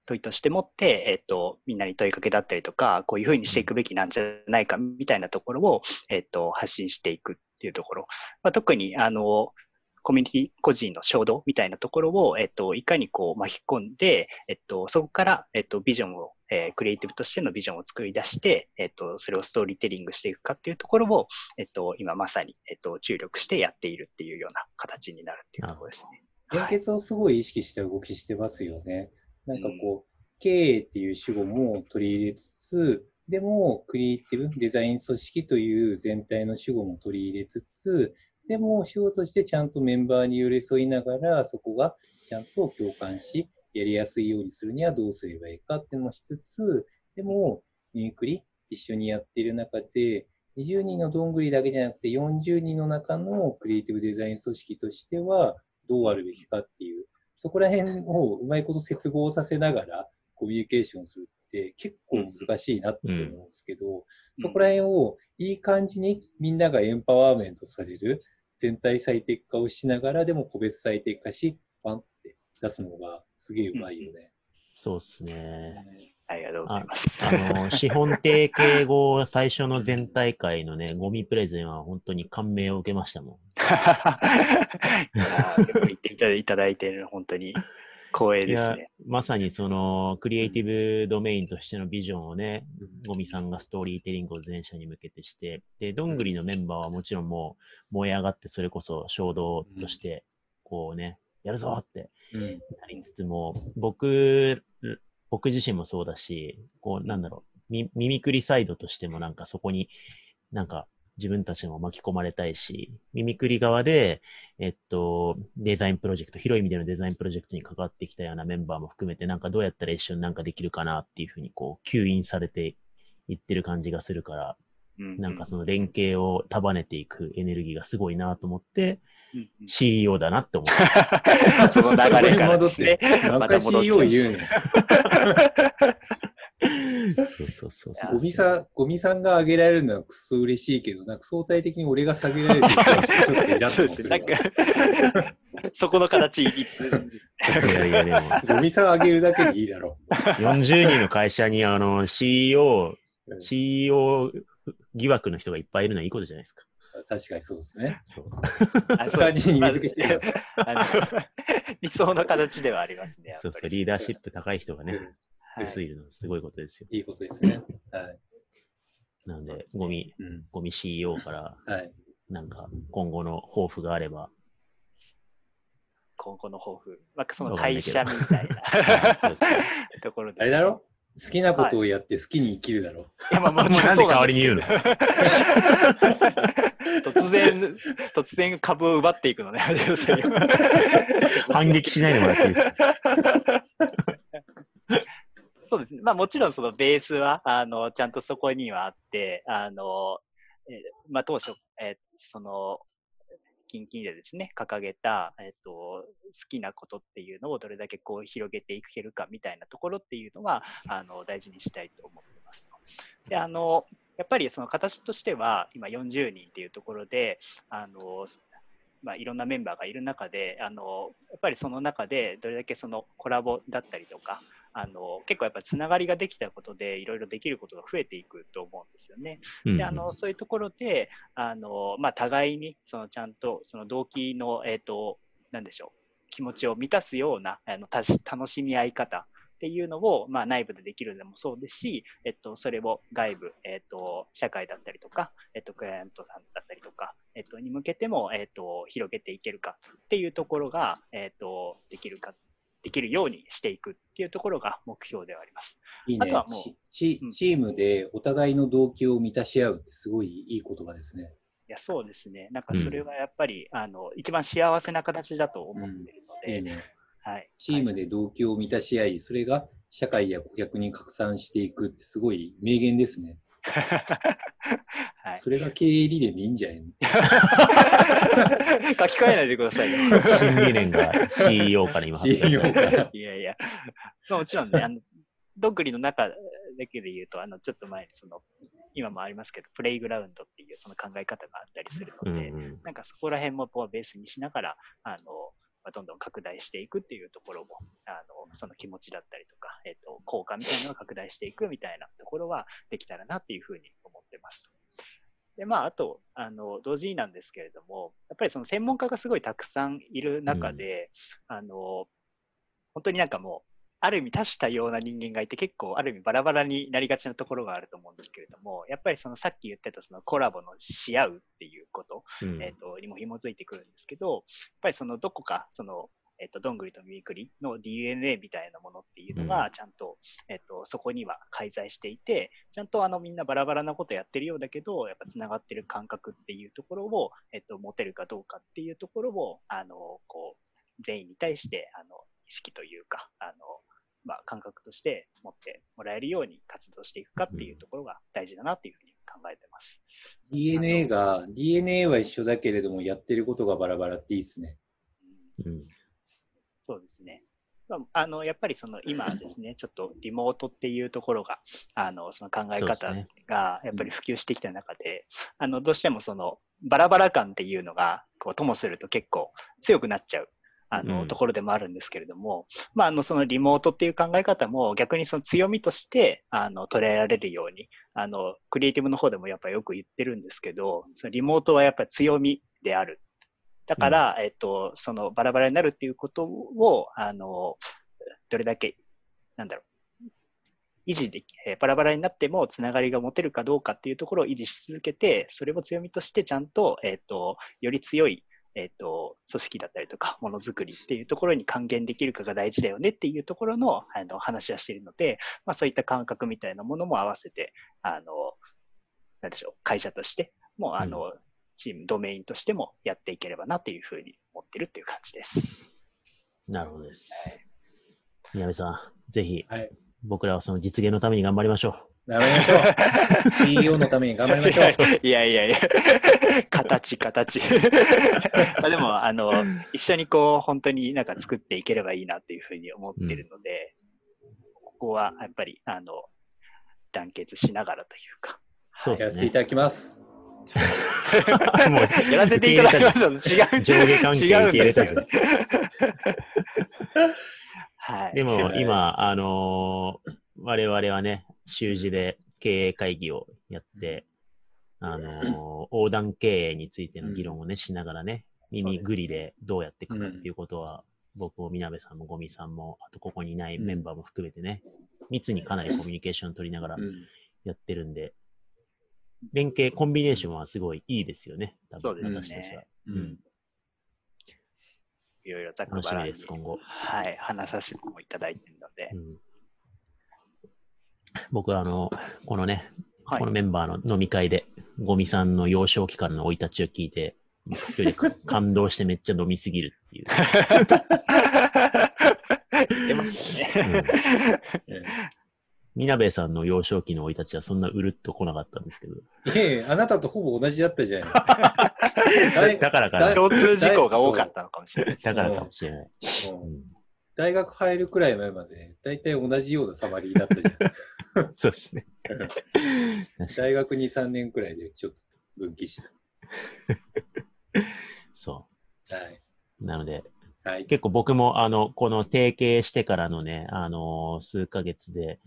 問いとして持って、えっと、みんなに問いかけだったりとか、こういうふうにしていくべきなんじゃないかみたいなところを、えっと、発信していくっていうところ。まあ、特に、あの、コミュニティ、個人の衝動みたいなところを、えっと、いかにこう巻き込んで、えっと、そこから、えっと、ビジョンを、えー、クリエイティブとしてのビジョンを作り出して、えっと、それをストーリーテリングしていくかっていうところを、えっと、今まさに、えっと、注力してやっているっていうような形になるっていうところですね。連結をすごい意識した動きしてますよね。なんかこう、経営っていう主語も取り入れつつ、でも、クリエイティブ、デザイン組織という全体の主語も取り入れつつ、でも、仕事としてちゃんとメンバーに寄り添いながら、そこがちゃんと共感し、やりやすいようにするにはどうすればいいかっていうのもしつつ、でも、ミミクリ一緒にやっている中で、20人のどんぐりだけじゃなくて、40人の中のクリエイティブデザイン組織としては、どうあるべきかっていう、そこら辺をうまいこと接合させながらコミュニケーションするって結構難しいなって思うんですけど、うん、そこら辺をいい感じにみんながエンパワーメントされる全体最適化をしながらでも個別最適化し、パンって出すのがすげえうまいよね。そうっすね。ありがとうございます。あの、資本提携後最初の全大会のね、ゴミプレゼンは本当に感銘を受けましたもん。いや言っていただいてる本当に光栄ですね。まさにそのクリエイティブドメインとしてのビジョンをね、ゴミさんがストーリーテリングを全社に向けてして、で、どんぐりのメンバーはもちろんもう燃え上がってそれこそ衝動として、こうね、やるぞってなりつつも、僕僕自身もそうだし、こう、なんだろう、み、耳くりサイドとしてもなんかそこに、なんか自分たちも巻き込まれたいし、耳くり側で、えっと、デザインプロジェクト、広い意味でのデザインプロジェクトに関わってきたようなメンバーも含めて、なんかどうやったら一緒になんかできるかなっていうふうにこう、吸引されていってる感じがするから、なんかその連携を束ねていくエネルギーがすごいなと思って、CEO だなって思って。その流れからですね。また CEO 言うね。そうそうそうそう。ゴミさん、ゴミさんが上げられるのはくそ嬉しいけど、なんか相対的に俺が下げられてるちょっとイラッとする。そこの形いつ。いやいやでも。ゴミさん上げるだけでいいだろう。40人の会社にあの CEO、CEO 疑惑の人がいっぱいいるのはいいことじゃないですか。確かにそうですね。そう。あそうですに水理想の形ではありますね。そうそう、リーダーシップ高い人がね、薄いのすごいことですよ。いいことですね。はい。なので、ゴミ、ゴミ CEO から、はい、なんか今後の抱負があれば。今後の抱負。まあ、その会社みたいな。ところです、あれだろ？好きなことをやって好きに生きるだろう。い、や、まあ、もちろんなんで代わりに言うの？突然、突然株を奪っていくのね、反撃しないでもらっていいですか？そうですね。まあもちろんそのベースは、あの、ちゃんとそこにはあって、あの、えまあ当初、えその、近々でですね、掲げた、えっと、好きなことっていうのをどれだけこう広げていけるかみたいなところっていうのは、あの、大事にしたいと思ってます。で、あの、やっぱりその形としては、今40人っていうところで、あの、まあ、いろんなメンバーがいる中であのやっぱりその中でどれだけそのコラボだったりとかあの結構やっぱりつながりができたことでいろいろできることが増えていくと思うんですよね。であのそういうところであの、まあ、互いにそのちゃんとその動機の、えーと、何でしょう気持ちを満たすようなあの楽しみ合い方っていうのを、まあ、内部でできるのもそうですし、えっと、それを外部、えっと、社会だったりとか、えっと、クライアントさんだったりとか、えっと、に向けても、えっと、広げていけるかっていうところが、えっと、できるかできるようにしていくっていうところが目標ではあります。いいね、あとはもうチチームでお互いの動機を満たし合うってすごいいい言葉ですね。いやそうですね。なんかそれはやっぱり、うん、あの一番幸せな形だと思ってるので、うんいいね、はい、チームで動機を満たし合い、それが社会や顧客に拡散していくってすごい名言ですね。はい、それが経営理念でいいんじゃないの書き換えないでくださいよ。新理念が CEO から今発表されていやいや、まあ、もちろんね、あのどっくりの中だけで言うと、あのちょっと前にその、今もありますけど、プレイグラウンドっていうその考え方があったりするので、うんうん、なんかそこら辺もベースにしながら、あの、まあ、どんどん拡大していくっていうところも、あの、その気持ちだったりとか、えっ、ー、と、効果みたいなのを拡大していくみたいなところはできたらなっていうふうに思ってます。で、まあ、あと、あの、同時になんですけれども、やっぱりその専門家がすごいたくさんいる中で、あの、本当になんかもう、ある意味多種多様な人間がいて結構ある意味バラバラになりがちなところがあると思うんですけれどもやっぱりそのさっき言ってたそのコラボのし合うっていうこと、うん。えー、とにも紐づいてくるんですけどやっぱりそのどこかそのえっと、どんぐりとみみくりの DNA みたいなものっていうのうが、ちゃんと、えっと、そこには介在していて、ちゃんとあのみんなバラバラなことやってるようだけど、やっぱつながってる感覚っていうところを、えっと、持てるかどうかっていうところを、あの、こう、全員に対して、あの、意識というか、あの、まあ、感覚として持ってもらえるように活動していくかっていうところが大事だなっていうふうに考えてます。DNA が、DNA は一緒だけれども、やってることがバラバラっていいっすね。うん。うんそうですね。まあ、あのやっぱりその今ですね、ちょっとリモートっていうところが、あのその考え方がやっぱり普及してきた中で、あのどうしてもそのバラバラ感っていうのがこうともすると結構強くなっちゃう。あのうんところでもあるんですけれども、まあ、あのそのリモートっていう考え方も逆にその強みとしてあの捉えられるようにあのクリエイティブの方でもやっぱりよく言ってるんですけどそのリモートはやっぱり強みであるだから、えっと、そのバラバラになるっていうことを、あの、どれだけ、なんだろう、維持でき、えーバラバラになってもつながりが持てるかどうかっていうところを維持し続けて、それを強みとしてちゃんと、えっと、より強い、えっと、組織だったりとか、ものづくりっていうところに還元できるかが大事だよねっていうところのあの話はしているので、まあ、そういった感覚みたいなものも合わせて、あの、なんでしょう、会社として、もう、あの、チーム、ドメインとしてもやっていければなというふうに思ってるっていう感じです。なるほどです。宮部さん、ぜひはい。僕らはその実現のために頑張りましょ頑張りましょう。CEO のために頑張りましょう。いやいやいや、形、形。まあでも、あの、一緒にこう、本当になんか作っていければいいなっていうふうに思ってるので、ここはやっぱり、あの、団結しながらというか。そうやらせていただきます。う。もうやらせていただきます。違う。上下関係入れたじゃん。はい。でも今、あのー我々はね、習字で経営会議をやって、あのー横断経営についての議論をね、しながらね、耳ぐりでどうやっていくかっていうことは、僕もみなべさんもゴミさんも、あとここにいないメンバーも含めてね、密にかなりコミュニケーションを取りながらうんやってるんで、連携、コンビネーションはすごいいいですよね。多分そうですね私たちは。うんいろいろざっくばらんに楽しみです、今後。はい、話させてもいただいてるので、うん僕はあの、このね、はいこのメンバーの飲み会で、ゴミさんの幼少期からの生い立ちを聞いて、感動してめっちゃ飲みすぎるっていう。出ましたね。えみなべさんの幼少期の生い立ちはそんなうるっと来なかったんですけど。えいえいえ、あなたとほぼ同じだったじゃない。誰 だからかな。だ共通事項が多かったのかもしれない。だからかもしれない。大学入るくらい前まで、大体同じようなサマリーだったじゃん。そうですね。大学2、3年くらいでちょっと分岐しにそた。はい。う。なので、はい。結構僕も、あの、この提携してからのね、あの数ヶ月で、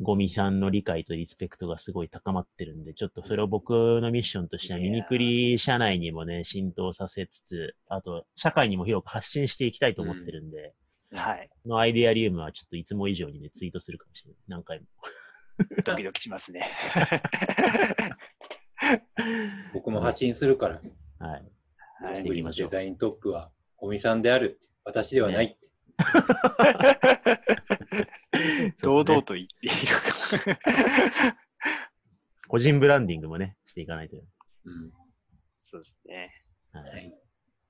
ゴミさんの理解とリスペクトがすごい高まってるんで、ちょっとそれを僕のミッションとしては、ミニクリ社内にもね、浸透させつつ、あと、社会にも広く発信していきたいと思ってるんで、はい。このアイデアリウムはちょっといつも以上にね、ツイートするかもしれない。何回も。ドキドキしますね。僕も発信するから、はい。はいデザイントップは、尾身さんである。私ではないって。堂々と言っているか。個人ブランディングもね、していかないと。うん。そうですね。は。はいい。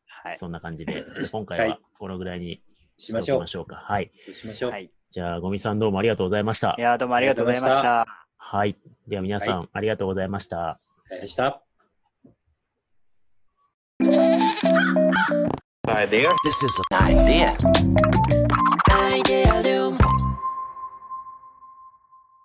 はい。そんな感じで、今回ははいこのぐらいにしましょうか。はい。しましょう。はい。じゃあ、ゴミさんどうもありがとうございましたい。やーどうもありがとうございました。はい。では皆さん、はありがとうございました。ありがとうございました。This is an idea. Idea.